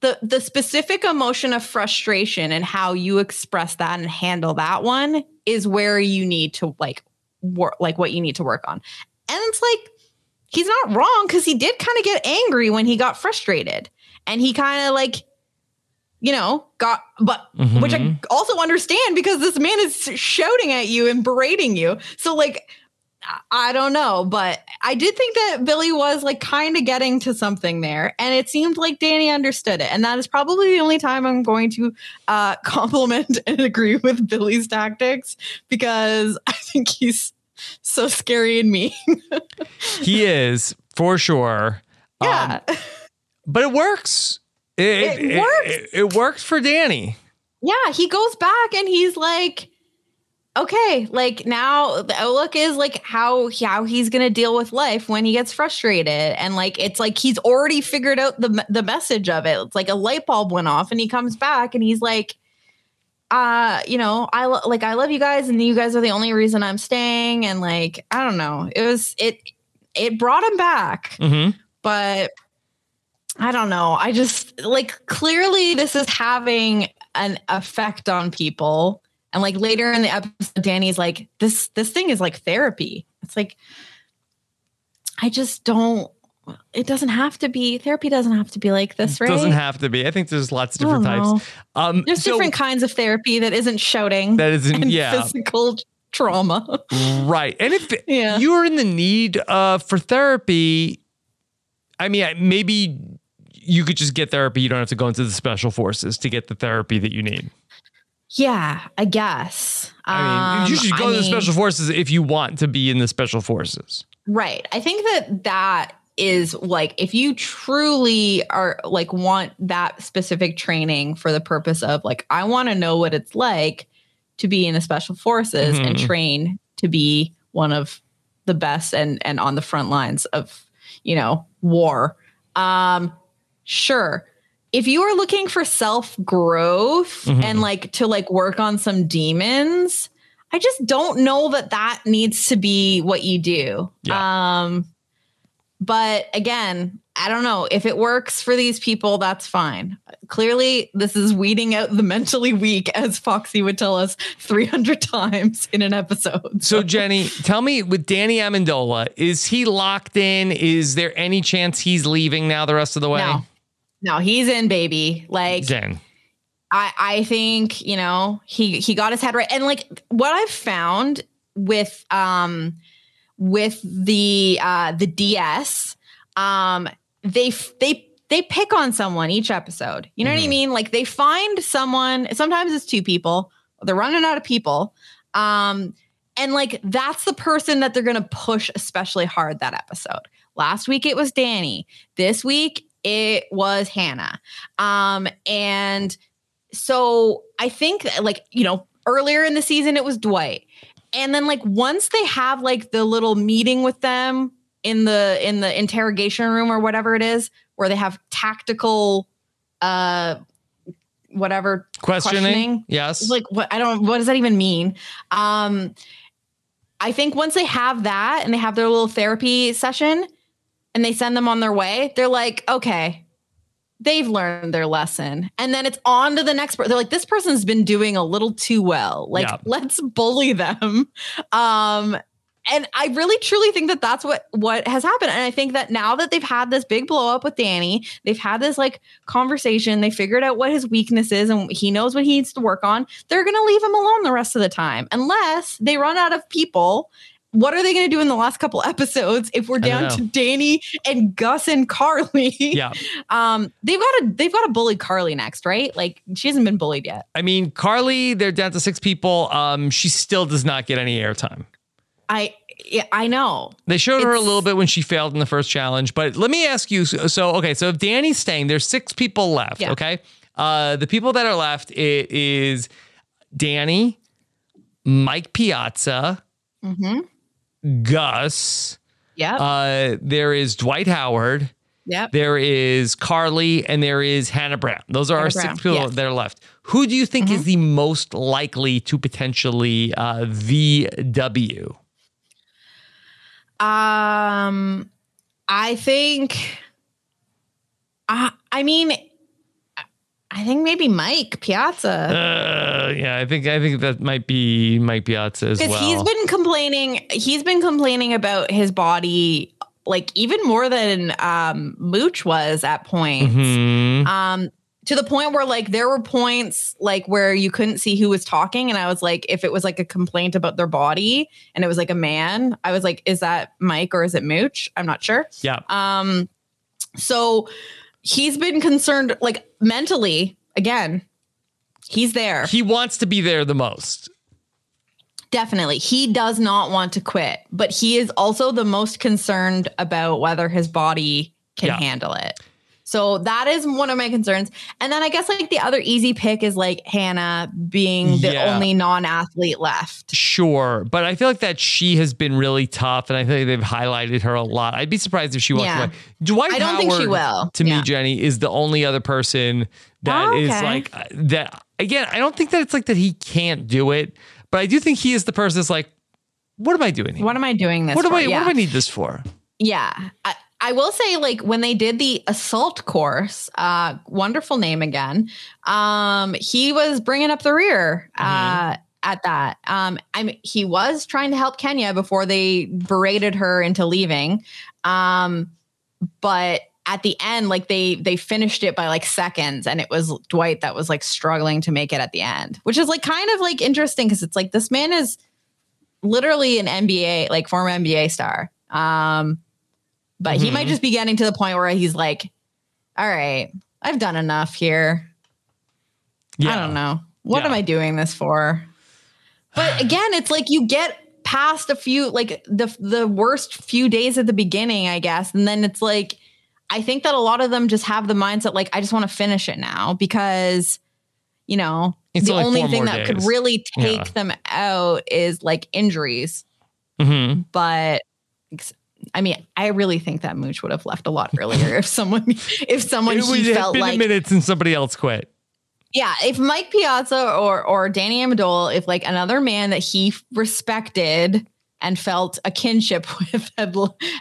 the the specific emotion of frustration and how you express that and handle that one is where you need to like work like what you need to work on. And it's like he's not wrong because he did kind of get angry when he got frustrated. And he kind of like, you know, got but which I also understand because this man is shouting at you and berating you. So like I- I don't know, but I did think that Billy was like kind of getting to something there, and it seemed like Danny understood it. And that is probably the only time I'm going to uh, compliment and agree with Billy's tactics because I think he's so scary and mean. he is. for sure. Yeah. Um, but it works. It, It works. It, it works for Danny. Yeah, he goes back and he's like, okay, like now the outlook is like how how he's gonna deal with life when he gets frustrated, and like it's like he's already figured out the the message of it. It's like a light bulb went off, and he comes back and he's like, uh, you know, I lo- like I love you guys, and you guys are the only reason I'm staying, and like I don't know, it was it it brought him back, Mm-hmm. but I don't know. I just like clearly this is having an effect on people. And like later in the episode, Danny's like, this this thing is like therapy. It's like I just don't it doesn't have to be therapy doesn't have to be like this, right? It doesn't have to be. I think there's lots of different types. Um, There's so- different kinds of therapy that isn't shouting. That isn't- and yeah. physical trauma. Right. And if Yeah. you're in the need uh, for therapy, I mean, maybe you could just get therapy. You don't have to go into the special forces to get the therapy that you need. Yeah, I guess. I mean, you Um, should go I to the special forces if you want to be in the special forces. Right. I think that that is like if you truly are like want that specific training for the purpose of like I want to know what it's like to be in the special forces and Mhm. train to be one of the best and and on the front lines of, you know, war. Um sure. If you are looking for self-growth Mhm. and like to like work on some demons, I just don't know that that needs to be what you do. Um, but again, I don't know if it works for these people. That's fine. Clearly, this is weeding out the mentally weak, as Foxy would tell us 300 times in an episode. So, Jenny, tell me with Danny Amendola, is he locked in? Is there any chance he's leaving now the rest of the way? No, no, he's in, baby. Like, Jen. I I think you know he he got his head right, and like what I've found with um with the uh the DS um they they they pick on someone each episode. You know what I mean? Like they find someone. Sometimes it's two people. They're running out of people. Um, and like that's the person that they're gonna push especially hard that episode. Last week it was Danny. This week it was Hannah. Um, and so I think like, you know, earlier in the season it was Dwight. And then like once they have like the little meeting with them in the in the interrogation room or whatever it is, where they have tactical uh whatever Questioning? Yes. Like what I don't what does that even mean? Um I think once they have that and they have their little therapy session and they send them on their way, they're like, okay, they've learned their lesson. And then it's on to the next person. They're like, this person's been doing a little too well. Like, Yeah. let's bully them. Um, and I really truly think that that's what what has happened. And I think that now that they've had this big blow up with Danny, they've had this like conversation, they figured out what his weakness is and he knows what he needs to work on. They're going to leave him alone the rest of the time unless they run out of people. What are they going to do in the last couple episodes if we're down to Danny and Gus and Carli? Yeah. Um, they've got to they've got to bully Carli next, right? Like she hasn't been bullied yet. I mean, Carli, they're down to six people. Um, she still does not get any airtime. I yeah, I know. They showed her a little bit when she failed in the first challenge, but let me ask you. So, so, okay, so if Danny's staying, there's six people left. Yeah. Okay, uh, the people that are left it is Danny, Mike Piazza, Mm-hmm. Gus. Yep. Uh, there is Dwight Howard. Yep. There is Carli and there is Hannah Brown. Those are our Hannah six people yes. Mm-hmm. that are left. Who do you think is the most likely to potentially uh, VW? Um, I think. I I mean, I think maybe Mike Piazza. Uh, yeah, I think I think that might be Mike Piazza as because well. he's been complaining he's been complaining about his body like even more than um mooch was at points Mhm. um to the point where like there were points like where you couldn't see who was talking and i was like if it was like a complaint about their body and it was like a man i was like is that mike or is it mooch i'm not sure yeah. um so he's been concerned like mentally again he's there He wants to be there the most. Definitely. He does not want to quit, but he is also the most concerned about whether his body can Yeah. handle it. So that is one of my concerns. And then I guess like the other easy pick is like Hannah being the Yeah. only non-athlete left. Sure, but I feel like that she has been really tough, and I think they've highlighted her a lot. I'd be surprised if she walks Yeah. away. Dwight I don't think she will. To me, Jenny is the only other person that Oh, is like uh, that. Again, I don't think that it's like that he can't do it, but I do think he is the person that's like, "What am I doing here? What am I doing this What do for? I? Yeah. What do I need this for?" Yeah. I, I will say, like, when they did the assault course, uh, wonderful name again, um, he was bringing up the rear uh, at that. Um, I mean, he was trying to help Kenya before they berated her into leaving. Um, but at the end, like they they finished it by like seconds, and it was Dwight that was like struggling to make it at the end, which is like kind of like interesting because it's like this man is literally an NBA, like former NBA star. Um, but he might Mhm. just be getting to the point where he's like, all right, I've done enough here. I don't know. What Yeah. am I doing this for? But again, it's like you get past a few like the the worst few days at the beginning, I guess, and then it's like I think that a lot of them just have the mindset like I just want to finish it now because you know It's the only only thing that could really take Yeah. them out is like injuries. Mm-hmm. But I mean, I really think that Mooch would have left a lot earlier if someone if someone It he felt been like a minute since somebody else quit. yeah, if Mike Piazza or or Danny Amendola, if like another man that he respected and felt a kinship with had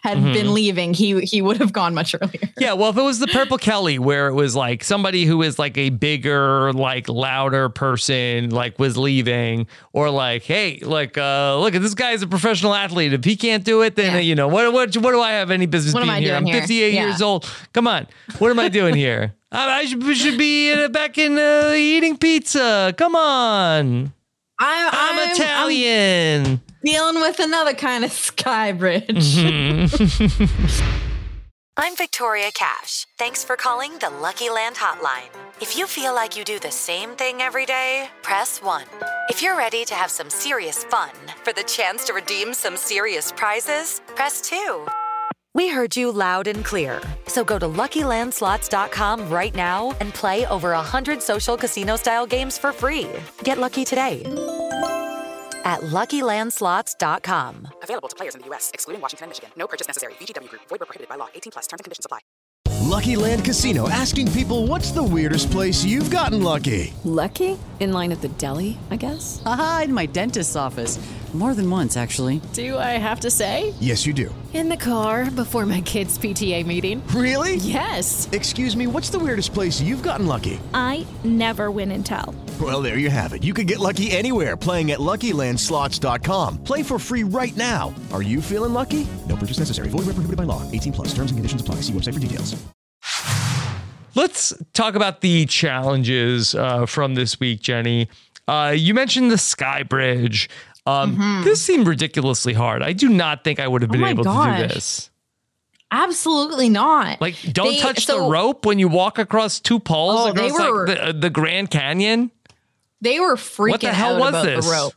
had Mhm. been leaving, he he would have gone much earlier. Yeah, well, if it was the Purple Kelly, where it was like somebody who is like a bigger, like louder person, like was leaving, or like, hey, like, uh, look at this guy's a professional athlete. If he can't do it, then uh, you know what? What? What do I have any business What being here? I'm here? 58 Yeah. years old. Come on, what am I doing here? I, I should, should be back in uh, eating pizza. Come on, I'm, I'm, Italian. I'm dealing with another kind of sky bridge. Mm-hmm. I'm Victoria Cash. Thanks for calling the Lucky Land Hotline. If you feel like you do the same thing every day, press 1. If you're ready to have some serious fun for the chance to redeem some serious prizes, press 2. We heard you loud and clear. So go to LuckyLandSlots.com right now and play over 100 social casino-style games for free. Get lucky today at LuckyLandSlots.com. Available to players in the U.S., excluding Washington and Michigan. No purchase necessary. VGW Group. Void where prohibited by law. 18 plus. Terms and conditions apply. Lucky Land Casino asking people what's the weirdest place you've gotten lucky? Lucky? In line at the deli, I guess? Aha, in my dentist's office. More than once, actually. Do I have to say? Yes, you do. In the car before my kids' PTA meeting. Really? Yes. Excuse me, what's the weirdest place you've gotten lucky? I never win and tell. Well, there you have it. You can get lucky anywhere playing at LuckyLandSlots.com. Play for free right now. Are you feeling lucky? No purchase necessary. Void where prohibited by law. 18 plus. Terms and conditions apply. See website for details. Let's talk about the challenges uh, from this week, Jenny. Uh, you mentioned the Sky Bridge. Um, Mm-hmm. This seemed ridiculously hard. I do not think I would have been Oh able to do this. Absolutely not. Like, don't They- touch so- the rope when you walk across two poles Oh, across were- like the, the Grand Canyon. They were freaking What the hell was this? the rope.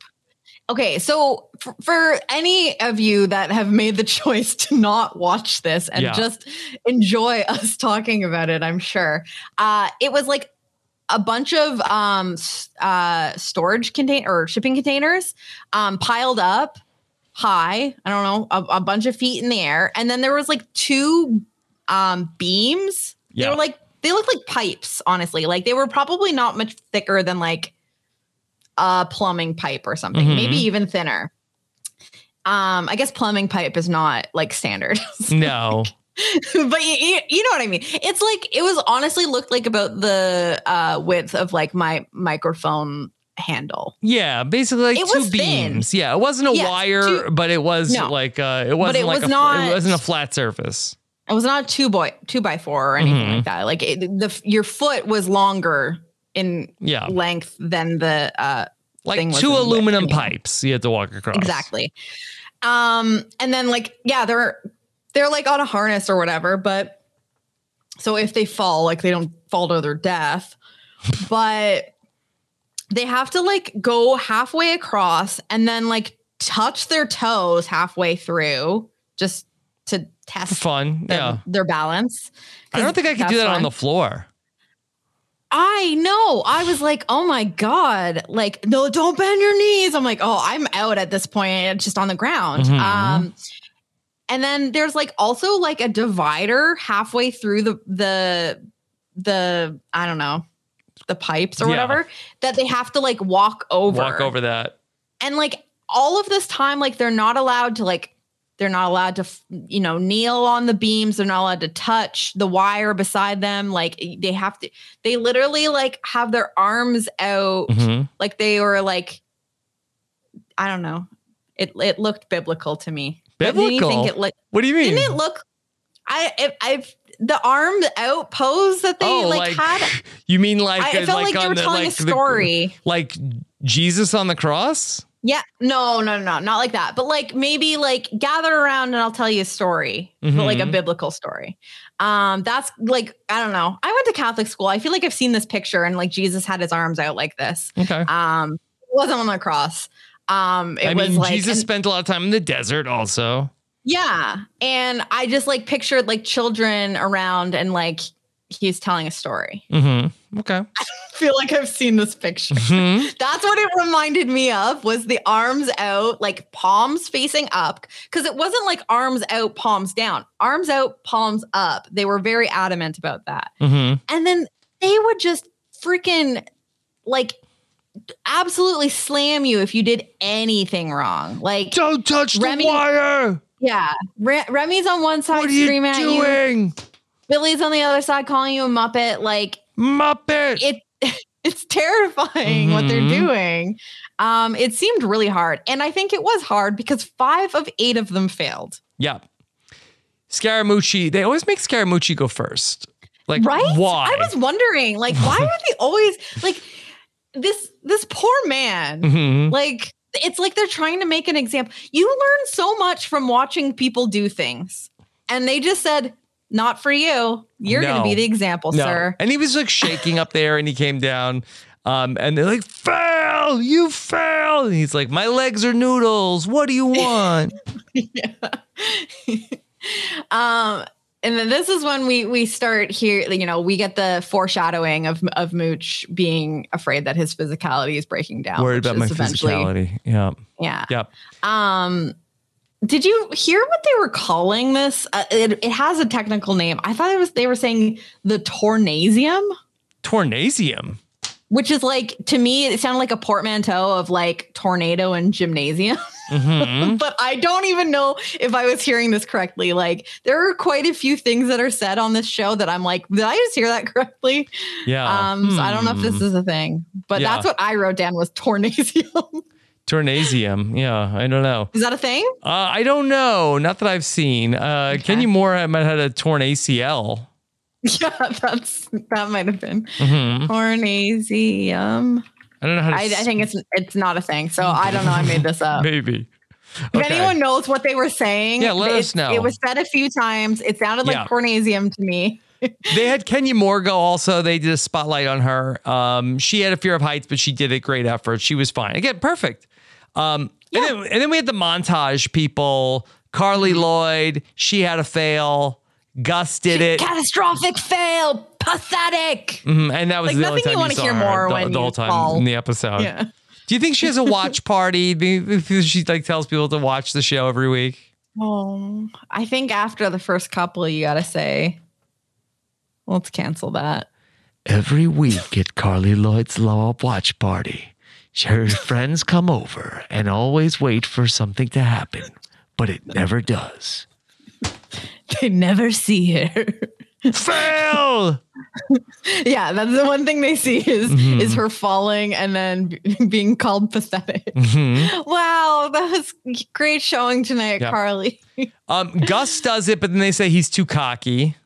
Okay, so for, for any of you that have made the choice to not watch this and Yeah. just enjoy us talking about it, I'm sure uh, it was like a bunch of um, uh, storage contain or shipping containers um, piled up high. I don't know, a, a bunch of feet in the air, and then there was like two um, beams. They were like they looked like pipes, honestly. Like they were probably not much thicker than like a plumbing pipe or something, Mhm. maybe even thinner. Um, I guess plumbing pipe is not like standard, No. But you, you, you know what I mean. It's like it was honestly looked like about the uh, width of like my microphone handle. Yeah, basically like It two was thin. beams. Yeah, it wasn't a Yes, wire, two- but it was No. like uh, it wasn't it like was a, not- it wasn't a flat surface. It was not a two by two by four or anything Mhm. like that. Like it, the your foot was longer in Yeah. length than the uh, Like thing was two in width. aluminum pipes you had to walk across. Exactly. Um, and then like, yeah, they're they're like on a harness or whatever, but so if they fall, like they don't fall to their death. but they have to like go halfway across and then like touch their toes halfway through just to test Fun. their, Yeah. their balance. I don't think I could do that on the floor. I know. I was like, oh my God. Like, no, don't bend your knees. I'm like, oh, I'm out at this point. It's just on the ground. Mhm. Um, and then there's like also like a divider halfway through the the the I don't know, the pipes or Yeah. whatever that they have to like walk over. Walk over that. And like all of this time, like they're not allowed to like they're not allowed to you know kneel on the beams they're not allowed to touch the wire beside them like they have to they literally like have their arms out Mhm. like they were like i don't know it it looked biblical to me But didn't you Biblical? think it looked What do you mean? didn't it look i if i've the arm out pose that they Oh, like, like, had You mean like I- it uh, felt like they were the- telling a like the- story. like Jesus on the cross? Yeah, no, no, no, not like that. But like maybe like gather around and I'll tell you a story, but like a Mhm. biblical story. Um, that's like I don't know. I went to Catholic school. I feel like I've seen this picture and like Jesus had his arms out like this. Okay. Um, wasn't on the cross. Um, it I was mean, like Jesus and- spent a lot of time in the desert also. yeah, and I just like pictured like children around and like he's telling a story. Mm-hmm. Okay. I feel like I've seen this picture. Mhm. That's what it reminded me of was the arms out, like palms facing up. Cause it wasn't like arms out, palms down. Arms out, palms up. They were very adamant about that. Mm-hmm. And then they would just freaking like absolutely slam you if you did anything wrong. Like don't touch the wire. Yeah. Re- Remi's on one side What are you screaming at you. doing? Billy's on the other side calling you a muppet. Like Muppet. It it's terrifying what they're Mhm. doing. Um, it seemed really hard. And I think it was hard because five of eight of them failed. Yeah. Scaramucci, they always make Scaramucci go first. Like right? why? I was wondering, like, why are they always like this this poor man? Mhm. Like it's like they're trying to make an example. You learn so much from watching people do things. And they just said, not for you. You're gonna be the example, No. sir. And he was like shaking up there and he came down. Um, and they're like, fail, you fail. And he's like, my legs are noodles. What do you want? Um, and then this is when we we start here. You know, we get the foreshadowing of of Mooch being afraid that his physicality is breaking down. Worried about my physicality. Yeah. Yeah. Yep. Um, did you hear what they were calling this? Uh, it, it has a technical name. I thought it was they were saying the tornasium, Tornasium. Which is like to me it sounded like a portmanteau of like tornado and gymnasium. Mhm. but I don't even know if I was hearing this correctly. Like there are quite a few things that are said on this show that I'm like, did I just hear that correctly? Yeah. Um, so I don't know if this Hmm. is a thing, but Yeah. that's what I wrote down was tornasium. Tornasium. Yeah. I don't know. is that a thing? Uh, I don't know. Not that I've seen. Uh, Kenya Moore might have had a torn ACL. Yeah, that's that might have been Mhm. tornasium. I don't know how to I, I think it's it's not a thing. So I don't know. I made this up. Maybe. If Okay. anyone knows what they were saying, Yeah, let us know. It was said a few times. It sounded like Yeah. tornasium to me. they had Kenya Morgo also. They did a spotlight on her. Um, she had a fear of heights, but she did a great effort. She was fine. Again, perfect. Um, and, then, and then we had the montage people. Carli Mm-hmm. Lloyd, she had a fail. Gus did it. Catastrophic fail. Pathetic. Mhm, And that was Like, the only time you wanna saw hear her more the, when the whole time fall. in the episode. Yeah. Do you think she has a watch party? She like tells people to watch the show every week. Oh, I think after the first couple, you got to say, let's cancel that. Every week at Carli Lloyd's Law Watch Party, her friends come over and always wait for something to happen, but it never does. They never see her. Fail. yeah, that's the one thing they see is Mhm. is her falling and then b- being called pathetic. Mhm. Wow, that was great showing tonight, Yep. Carli. Um, Gus does it, but then they say he's too cocky.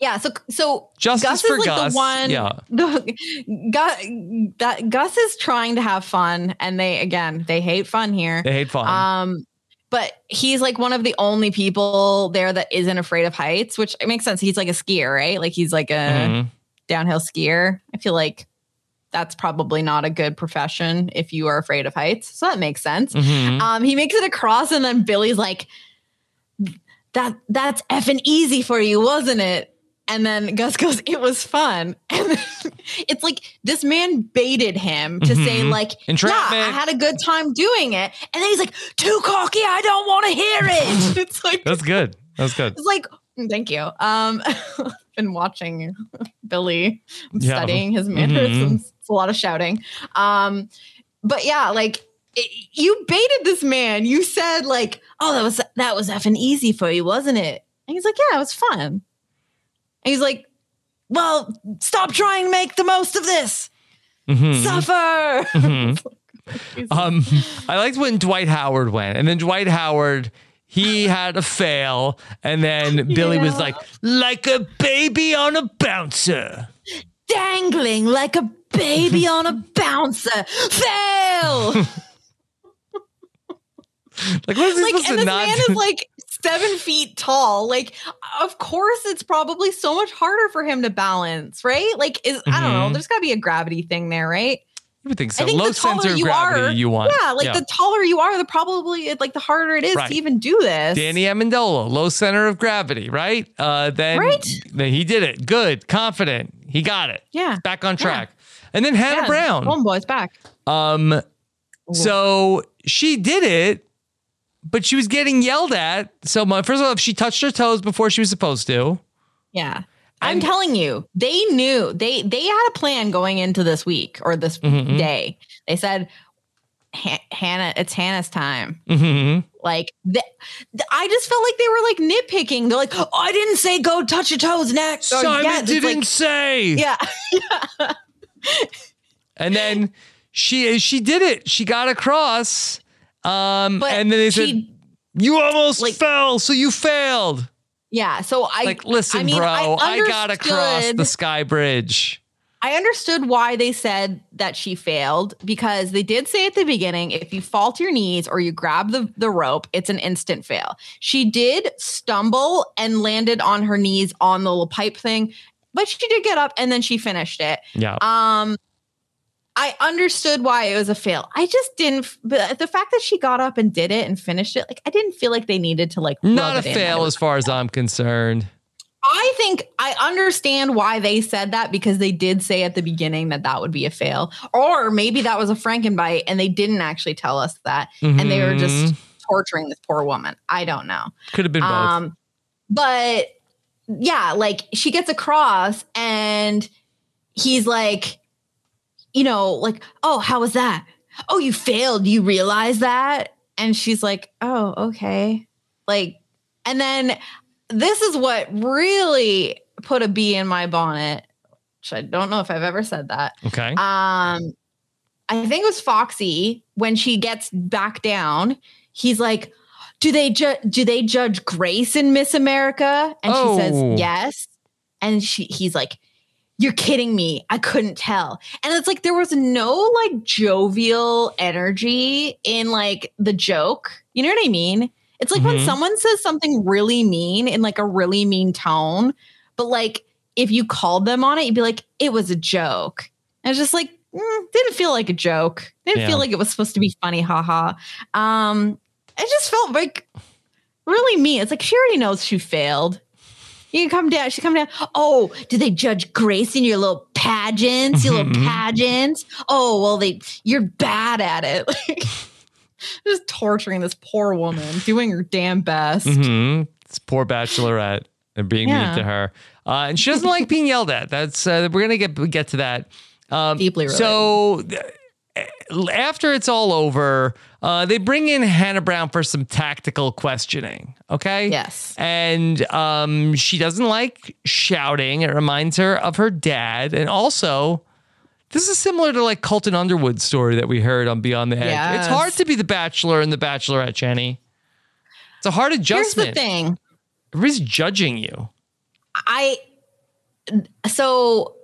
Yeah, so so Justice Gus for is like Gus, the one. yeah. the Gus, that Gus is trying to have fun, and they again they hate fun here. They hate fun. Um, but he's like one of the only people there that isn't afraid of heights, which it makes sense. He's like a skier, right? Like he's like a Mhm. downhill skier. I feel like that's probably not a good profession if you are afraid of heights. So that makes sense. Mhm. Um, he makes it across, and then Billy's like, "That that's effing easy for you, wasn't it?" And then Gus goes, "It was fun." And then it's like this man baited him to say, Mhm. like, Entrapment. "Yeah, I had a good time doing it," and then he's like, "Too cocky, I don't want to hear it." it's like That's good. That's good. it's like, mm, thank you. Um, I've been watching Billy, I'm Yeah. studying his Mhm. mannerisms. It's a lot of shouting. Um, but yeah, like it, you baited this man. You said like, "Oh, that was that was effing easy for you, wasn't it?" And he's like, "Yeah, it was fun." And he's like, "Well, stop trying to make the most of this. Mhm. Suffer." Mhm. um, I liked when Dwight Howard went, and then Dwight Howard he had a fail, and then Billy was like, like a baby on a bouncer. Dangling like a baby on a bouncer. Fail. Like, what is he like, supposed and to this not man do? is like seven feet tall. Like, of course, it's probably so much harder for him to balance, right? Like, is I don't know. Mhm. There's got to be a gravity thing there, right? You would think so. I think Low the taller center you gravity are, you want. Yeah, like the taller you are, the probably like the harder it is Right. to even do this. Danny Amendola, low center of gravity, right? Uh, then, Right? then he did it. Good, confident. He got it. Yeah. Back on track. And then Hannah Yeah, Brown. homeboy's back. Um, so she did it, but she was getting yelled at. So my, first of all, if she touched her toes before she was supposed to, Yeah. I'm telling you, they knew they they had a plan going into this week or this Mhm. day. They said, "Hannah, it's Hannah's time." Mhm. Like, th- th- I just felt like they were like nitpicking. They're like, "Oh, I didn't say go touch your toes next." Simon yes, didn't like- say. Yeah, and then she she did it. She got across. Um, and then they said, "You almost fell, so you failed." yeah. So I like, listen, I mean, bro, I, I, got across understood- the sky bridge. I understood why they said that she failed because they did say at the beginning if you fall to your knees or you grab the, the rope, it's an instant fail. She did stumble and landed on her knees on the little pipe thing, but she did get up and then she finished it. Yeah. Um I understood why it was a fail. I just didn't but the fact that she got up and did it and finished it, like I didn't feel like they needed to like Not a it in that it fail as far as I'm concerned. I think I understand why they said that because they did say at the beginning that that would be a fail, or maybe that was a Frankenbite and they didn't actually tell us that, and they were just Mhm. torturing this poor woman. I don't know. Could have been both. Um, but yeah, like she gets across and he's like, you know, like, oh, how was that? Oh, you failed. You realize that? And she's like, oh, okay. Like, and then this is what really put a bee in my bonnet, which I don't know if I've ever said that. Okay. Um, I think it was Foxy when she gets back down. He's like, "Do they ju- do they judge Grace in Miss America?" And Oh. she says, "Yes." And she he's like, "You're kidding me! I couldn't tell." And it's like there was no like jovial energy in like the joke. You know what I mean? It's like when Mhm. someone says something really mean in like a really mean tone, but like if you called them on it, you'd be like, "It was a joke." And it's just like mm, didn't feel like a joke. Didn't Yeah. feel like it was supposed to be funny, haha. Um, it just felt like really mean. It's like she already knows she failed. You can come down. She come down. Oh, do they judge Grace in your little pageants? Your little Mhm. pageants? Oh, well, they you're bad at it. Like, just torturing this poor woman, doing her damn best. Mm-hmm. It's poor bachelorette. They're being Yeah. mean to her, uh, and she doesn't like being yelled at. That's uh, we're gonna get get to that. Um, Deeply So uh, after it's all over, uh, they bring in Hannah Brown for some tactical questioning. Okay. Yes. And um, she doesn't like shouting. It reminds her of her dad, and also. This is similar to like Colton Underwood's story that we heard on Beyond the Edge. It's hard to be the bachelor and the bachelorette, Jenny. It's a hard adjustment. Here's the thing. Everybody's judging you. I so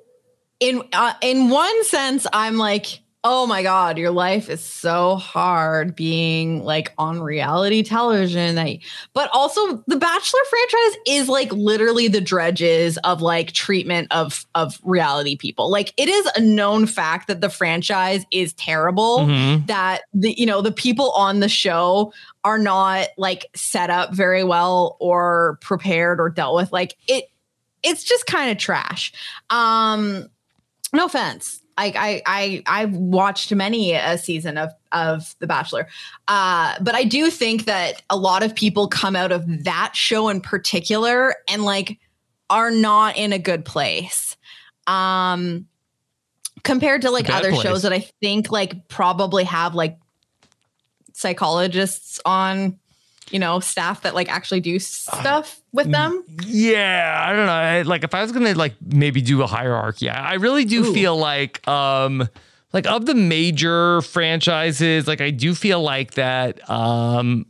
in uh, in one sense I'm like oh my god your life is so hard being like on reality television that but also the bachelor franchise is like literally the dredges of like treatment of of reality people. Like it is a known fact that the franchise is terrible Mhm. that the you know the people on the show are not like set up very well or prepared or dealt with. Like it it's just kind of trash. Um no offense I I I I've watched many a season of of The Bachelor, uh, but I do think that a lot of people come out of that show in particular and like are not in a good place, um, compared to like Bad other place. shows that I think like probably have like psychologists on, you know, staff that like actually do stuff with them. Yeah, I don't know. I- Like if I was gonna like maybe do a hierarchy, I I really do feel like um like of the major franchises, like I do feel like that um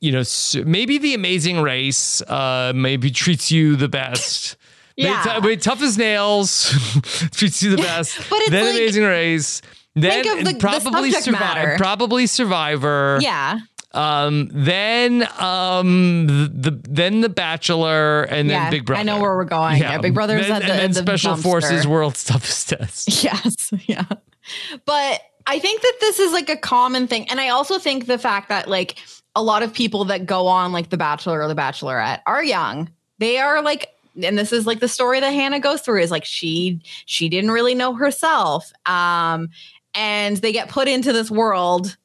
you know maybe the Amazing Race uh maybe treats you the best. Yeah. t- tough as nails treats you the best. But it's then like- Amazing Race. Then of the- the probably subject Survivor. matter. Probably Survivor. Yeah. Um, then um the, the then the Bachelor and then Yeah, Big Brother. I know where we're going. Yeah, Big Brother's then, at the- and then the Special dumpster. Forces World's Toughest Test. Yes. Yeah. But I think that this is like a common thing. And I also think the fact that like a lot of people that go on like The Bachelor or The Bachelorette are young. They are like and this is like the story that Hannah goes through is like she she didn't really know herself. Um and they get put into this world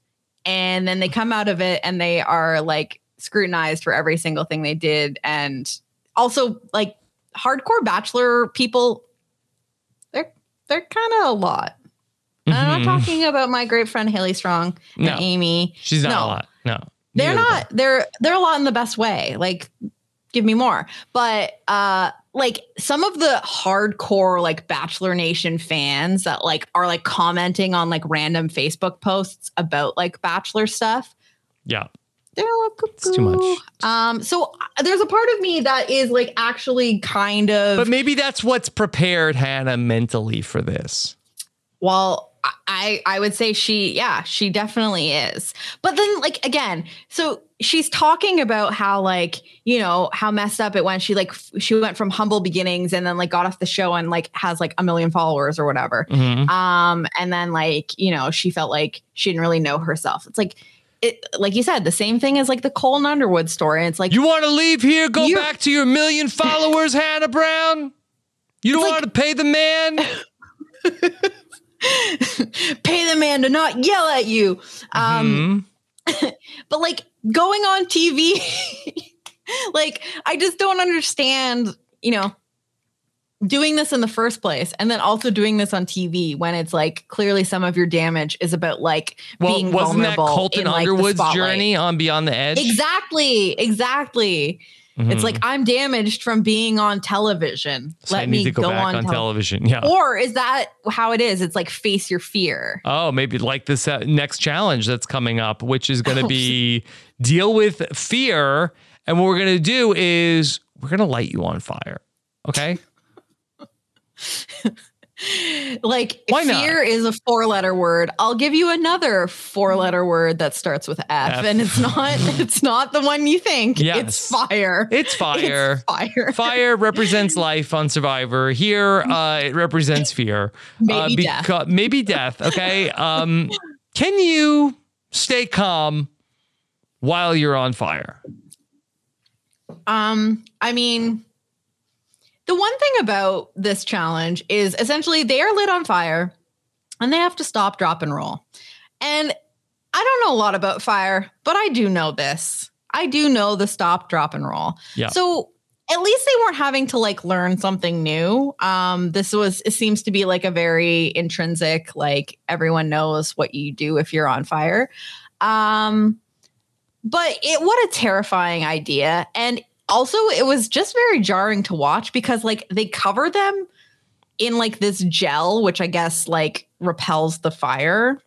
and then they come out of it and they are like scrutinized for every single thing they did and also like hardcore bachelor people they're they're kind of a lot and i'm not talking about my great friend haley strong and No. amy She's not No. a lot. No. they're Neither not they're they're a lot in the best way like give me more but uh like some of the hardcore like bachelor nation fans that like are like commenting on like random facebook posts about like bachelor stuff Yeah. they're like It's too much. um so uh, there's a part of me that is like actually kind of But maybe that's what's prepared Hannah mentally for this. Well, I I would say she yeah, she definitely is. But then like again, so she's talking about how like, you know, how messed up it went. She like f- she went from humble beginnings and then like got off the show and like has like a million followers or whatever. Mhm. Um and then like, you know, she felt like she didn't really know herself. It's like it like you said, the same thing as like the Colton Underwood story. It's like You want to leave here, go back to your million followers, Hannah Brown? You don't want to pay the man? pay the man to not yell at you. Um Mhm. but like going on TV, like I just don't understand, you know, doing this in the first place and then also doing this on TV when it's like clearly some of your damage is about like Well, being wasn't that vulnerable Colton in, like, Underwood's journey on Beyond the Edge? Exactly, exactly. It's Mhm. like I'm damaged from being on television. So Let me go, go back on, on, tele- television. Yeah. Or is that how it is? It's like face your fear. Oh, maybe like this uh, next challenge that's coming up, which is going to be deal with fear. And what we're going to do is we're going to light you on fire. Okay. Like Why not? fear is a four letter word. I'll give you another four letter word that starts with F, F. and it's not it's not the one you think. Yes. It's fire. It's fire. It's fire. Fire represents life on Survivor. Here, uh, it represents fear. Maybe uh, death. Maybe death. Okay. Um, can you stay calm while you're on fire? Um, I mean, the one thing about this challenge is essentially they are lit on fire and they have to stop, drop, and roll. And I don't know a lot about fire, but I do know this. I do know the stop, drop, and roll. Yeah. So at least they weren't having to like learn something new. Um, this was it seems to be like a very intrinsic, like everyone knows what you do if you're on fire. Um, but it what a terrifying idea. And also it was just very jarring to watch because like they cover them in like this gel, which I guess like repels the fire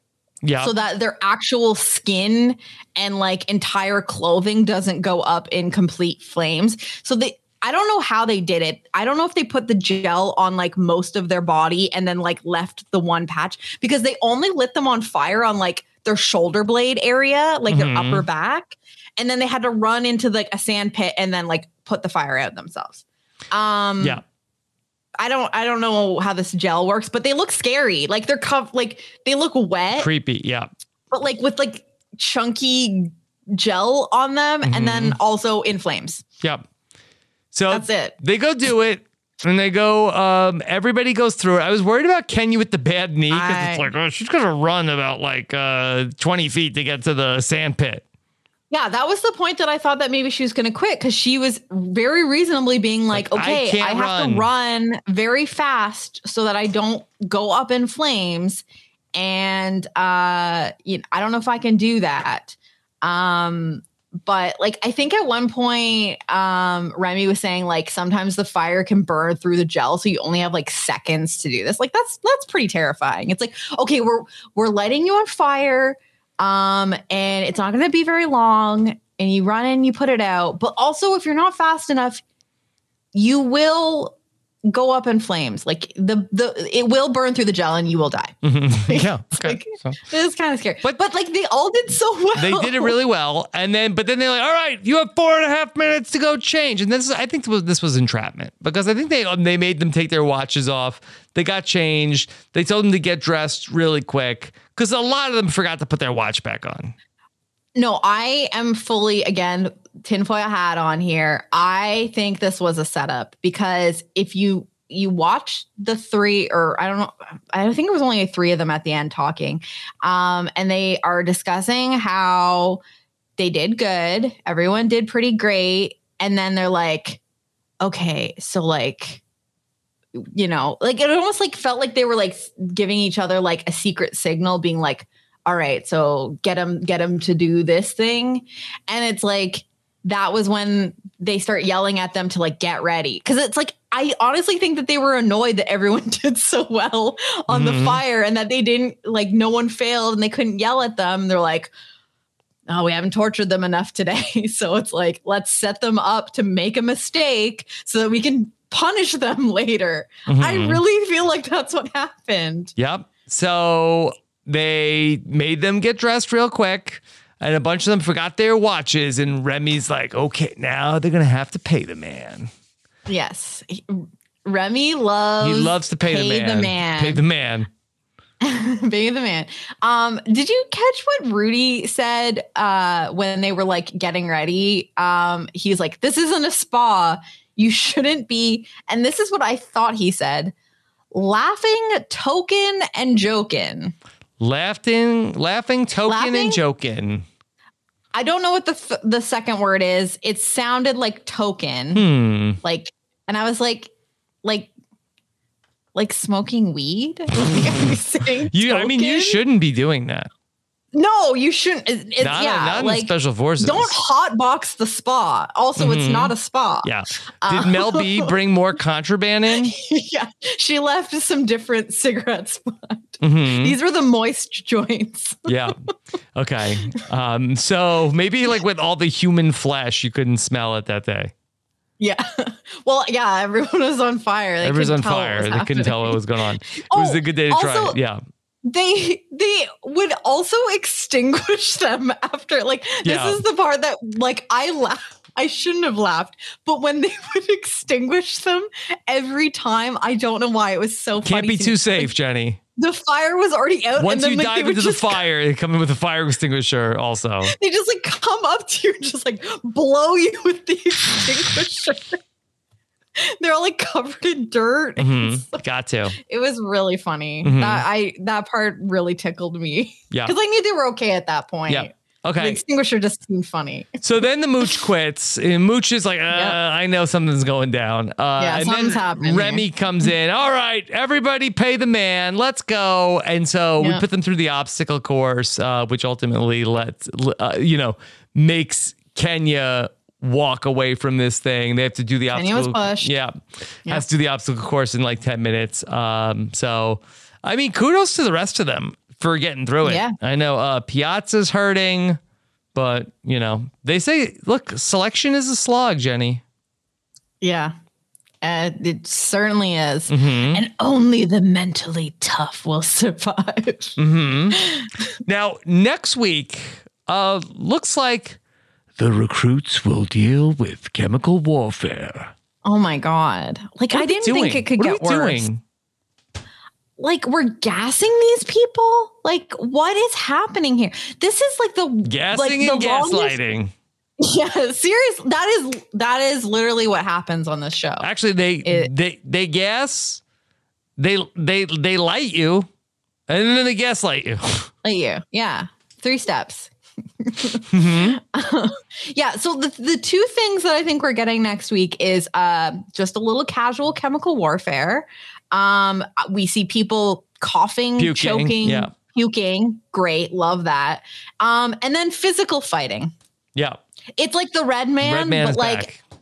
Yeah. so that their actual skin and like entire clothing doesn't go up in complete flames. So they I don't know how they did it. I don't know if they put the gel on like most of their body and then like left the one patch because they only lit them on fire on like their shoulder blade area, like Mhm. their upper back. And then they had to run into like a sand pit and then like put the fire out themselves. Um Yeah. I don't I don't know how this gel works, but they look scary. Like they're cov- like they look wet, Creepy. Yeah. but like with like chunky gel on them and then also in flames. Yep. So That's it. They go do it. And they go, um, everybody goes through it. I was worried about Kenya with the bad knee because it's like, oh, she's going to run about like uh, 20 feet to get to the sand pit. Yeah, that was the point that I thought that maybe she was going to quit because she was very reasonably being like, Like, okay, I, can't have run." to run very fast so that I don't go up in flames. And uh, you know, I don't know if I can do that. Um, but like I think at one point, um, Remi was saying like sometimes the fire can burn through the gel, so you only have like seconds to do this. Like that's that's pretty terrifying. It's like, okay, we're we're lighting you on fire um and it's not going to be very long and you run in, you put it out but also if you're not fast enough you will go up in flames like the the it will burn through the gel and you will die yeah. Okay. So- it is kind of scary but but like they all did so well they did it really well, and then but then they're like, "All right, you have four and a half minutes to go change." And this, is, I think, this was, this was entrapment because I think they they made them take their watches off. They got changed. They told them to get dressed really quick because a lot of them forgot to put their watch back on. No, I am fully again tinfoil hat on here. I think this was a setup because if you you watch the three or I don't know, I think it was only three of them at the end talking, um, and they are discussing how they did good, everyone did pretty great, and then they're like, okay, so like you know, like it almost like felt like they were like giving each other like a secret signal, being like, all right, so get him, get him to do this thing. And it's like, that was when they start yelling at them to like get ready. Cause it's like, I honestly think that they were annoyed that everyone did so well on the Mhm. fire and that they didn't, like, no one failed and they couldn't yell at them. They're like, oh, we haven't tortured them enough today. so it's like, let's set them up to make a mistake so that we can punish them later. I Mhm. really feel like that's what happened. Yep. So they made them get dressed real quick, and a bunch of them forgot their watches. And Remi's like, "Okay, now they're gonna have to pay the man." Yes. He- Remi loves he loves to pay, the man. man. Pay the man. Pay the man. Um, did you catch what Rudy said uh when they were like getting ready? Um, he's like, This isn't a spa. You shouldn't be. And this is what I thought he said. Laughing, token, and joking. Laughing, laughing, token, Laughing? and joking. I don't know what the f- the second word is. It sounded like token. Hmm. Like, and I was like, like, like smoking weed. Like, you I mean, you shouldn't be doing that. No, you shouldn't. It's, it's- Not- yeah, not like special forces. Don't hotbox the spa. Also, it's Mhm. not a spa. Yeah. Uh, Did Mel B bring more contraband in? yeah, she left some different cigarettes. Mhm. These were the moist joints. yeah. Okay. Um, so maybe like with all the human flesh, you couldn't smell it that day. Yeah. Well, yeah, everyone was on fire. They Everyone's on fire. was They couldn't tell what was going on. It was Oh, a good day to try it. Yeah. They they would also extinguish them after. Like this is the part that like I laugh. I shouldn't have laughed, but when they would extinguish them every time, I don't know why it was so Can't be to too me. safe, Jenny. The fire was already out. Once and then, you like, dive into the fire, they come in with a fire extinguisher also. they just like come up to you and just like blow you with the extinguisher. They're all like covered in dirt. Mhm. Got to. It was really funny. Mhm. That I that part really tickled me. Yeah. Because I knew they were okay at that point. Yeah. Okay. The extinguisher just seemed funny. So then the mooch quits. And mooch is like, uh, I know something's going down. Uh, Yeah, and something's then happening Remi comes in. All right, everybody pay the man. Let's go. And so we put them through the obstacle course, uh, which ultimately lets, uh, you know, makes Kenya walk away from this thing. They have to do the was obstacle. pushed. Yeah. Has to do the obstacle course in like 10 minutes. Um, so, I mean, kudos to the rest of them for getting through it. Yeah. I know uh, Piazza's hurting, but, you know, they say, look, selection is a slog, Jenny. Yeah. Uh, it certainly is. Mhm. And only the mentally tough will survive. hmm now, next week, uh, looks like The recruits will deal with chemical warfare. Oh my god. Like I didn't think it could What get worse. doing? Like we're gassing these people? Like what is happening here? This is like the gassing like and the longest- gaslighting. Yeah, serious. That is that is literally what happens on this show. Actually, they they they gas, they they they light you, and then they gaslight you. Like you. Yeah. Three steps. Mhm. yeah. So the, the two things that I think we're getting next week is uh, just a little casual chemical warfare. Um, we see people coughing, Puking, choking, yeah. puking. Great. Love that. Um, and then physical fighting. Yeah, It's like the red man, red man but like back.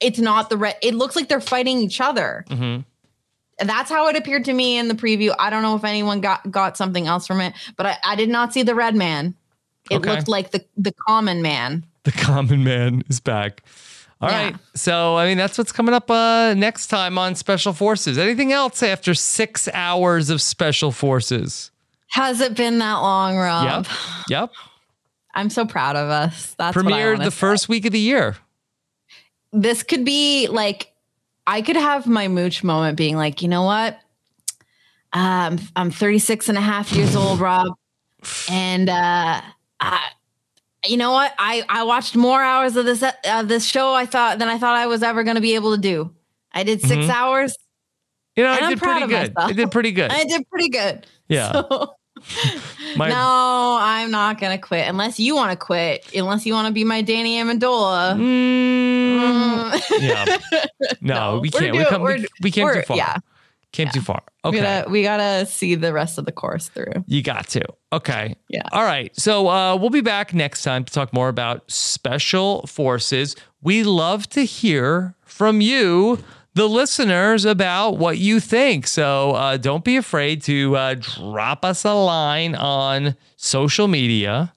it's not the red. It looks like they're fighting each other. hmm that's how it appeared to me in the preview. I don't know if anyone got got something else from it, but I, I did not see the red man. It Okay. looked like the the common man. The common man is back. All right. Yeah. So, I mean, that's what's coming up uh, next time on Special Forces. Anything else after six hours of Special Forces? Has it been that long, Rob? Yep. Yep. I'm so proud of us. That's what I Premiered the say. first week of the year. This could be like I could have my mooch moment being like, you know what? Um, I'm 36 and a half years old, Rob. And uh I you know what? I I watched more hours of this of this show I thought than I thought I was ever going to be able to do. I did 6 Mhm. hours. You know, I did pretty good. I did pretty good. I did pretty good. Yeah. So, My- no, I'm not gonna quit unless you want to quit. Unless you want to be my Danny Amendola. Mm, yeah. No, we we're can't. we, come, we, we came far. yeah. Came too far. We Okay. gotta we gotta see the rest of the course through. You got to. Okay. Yeah. All right. So uh, we'll be back next time to talk more about special forces. We love to hear from you, the listeners, about what you think. So uh, don't be afraid to uh, drop us a line on social media.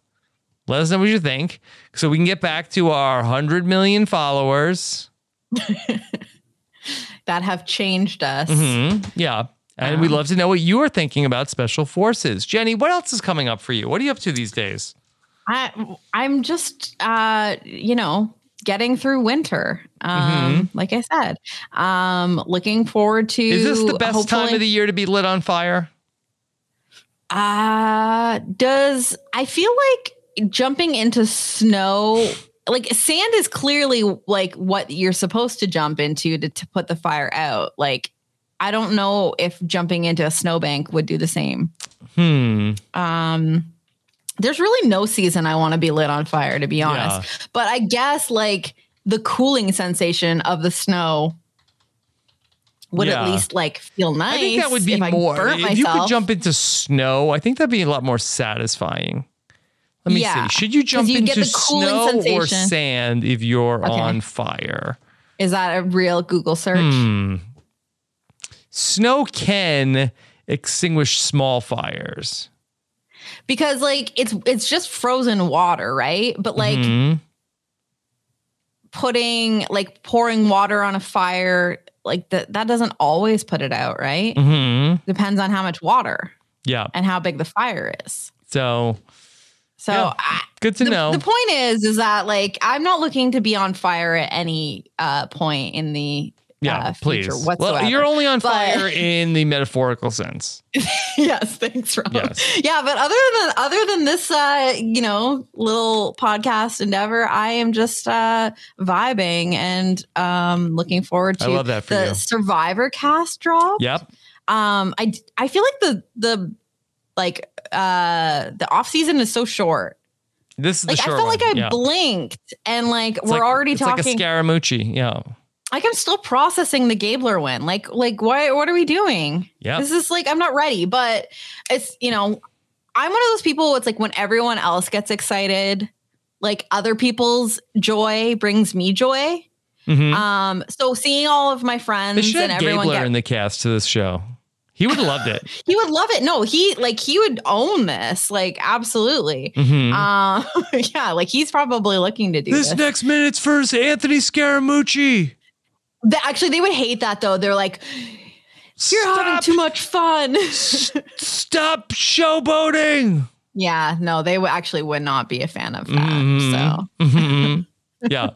Let us know what you think so we can get back to our 100 million followers. That have changed us. hmm Yeah. And we'd love to know what you are thinking about special forces. Jenny, what else is coming up for you? What are you up to these days? I I'm just uh you know getting through winter. Um Mhm. like I said. Um looking forward to Is this the best time of the year to be lit on fire? Uh does I feel like jumping into snow like sand is clearly like what you're supposed to jump into to, to put the fire out. Like I don't know if jumping into a snowbank would do the same. Hmm. Um there's really no season I want to be lit on fire to be honest. Yeah. But I guess like the cooling sensation of the snow would Yeah. at least like feel nice. I think that would be more. If you could jump into snow, I think that'd be a lot more satisfying. Let me Yeah, see. Should you jump you into get the cooling snow or sand if you're Okay. on fire? Is that a real Google search? Hmm. Snow can extinguish small fires. Because like it's it's just frozen water, right? But like Mhm. putting like pouring water on a fire, like that that doesn't always put it out, right? Mhm. Depends on how much water yeah. and how big the fire is. So So Yeah. I, good to the, know. the point is is that like I'm not looking to be on fire at any uh point in the yeah, uh, please. whatsoever. Well, you're only on But- fire in the metaphorical sense. yes, thanks, Rob. Yes. Yeah, but other than other than this, uh, you know, little podcast endeavor, I am just uh, vibing and um, looking forward I to love that for the you. Survivor cast drop. Yep. Um, I I feel like the the like uh the off season is so short. This is Like I felt like. I yeah. blinked and like It's we're like- already it's talking. like a Scaramucci. Yeah. like I'm still processing the Gabler win. Like, like why? What are we doing? Yeah. This is like I'm not ready, but it's you know, I'm one of those people. It's like when everyone else gets excited, like other people's joy brings me joy. Mhm. Um, so seeing all of my friends and everyone Gabler get, in the cast to this show. He would have loved it. he would love it. No, he like he would own this, like absolutely. Mhm. Um, yeah, like he's probably looking to do this. this next minute's for Anthony Scaramucci. They- actually, they would hate that though. They're like, "You're having too much fun." Stop showboating. yeah, no, they would actually would not be a fan of that. Mhm. So Mhm. Yeah.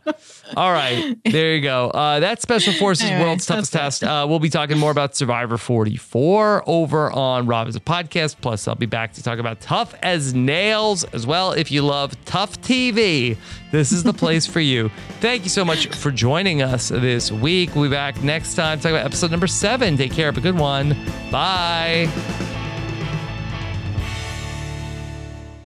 All right. There you go. Uh, that's Special Forces Anyway, World's Toughest Test. Uh, we'll be talking more about Survivor 44 over on Rob Has a Podcast. Plus, I'll be back to talk about Tough as Nails as well. If you love tough TV, this is the place for you. Thank you so much for joining us this week. We'll be back next time to talk about episode number seven. Take care. Have a good one. Bye.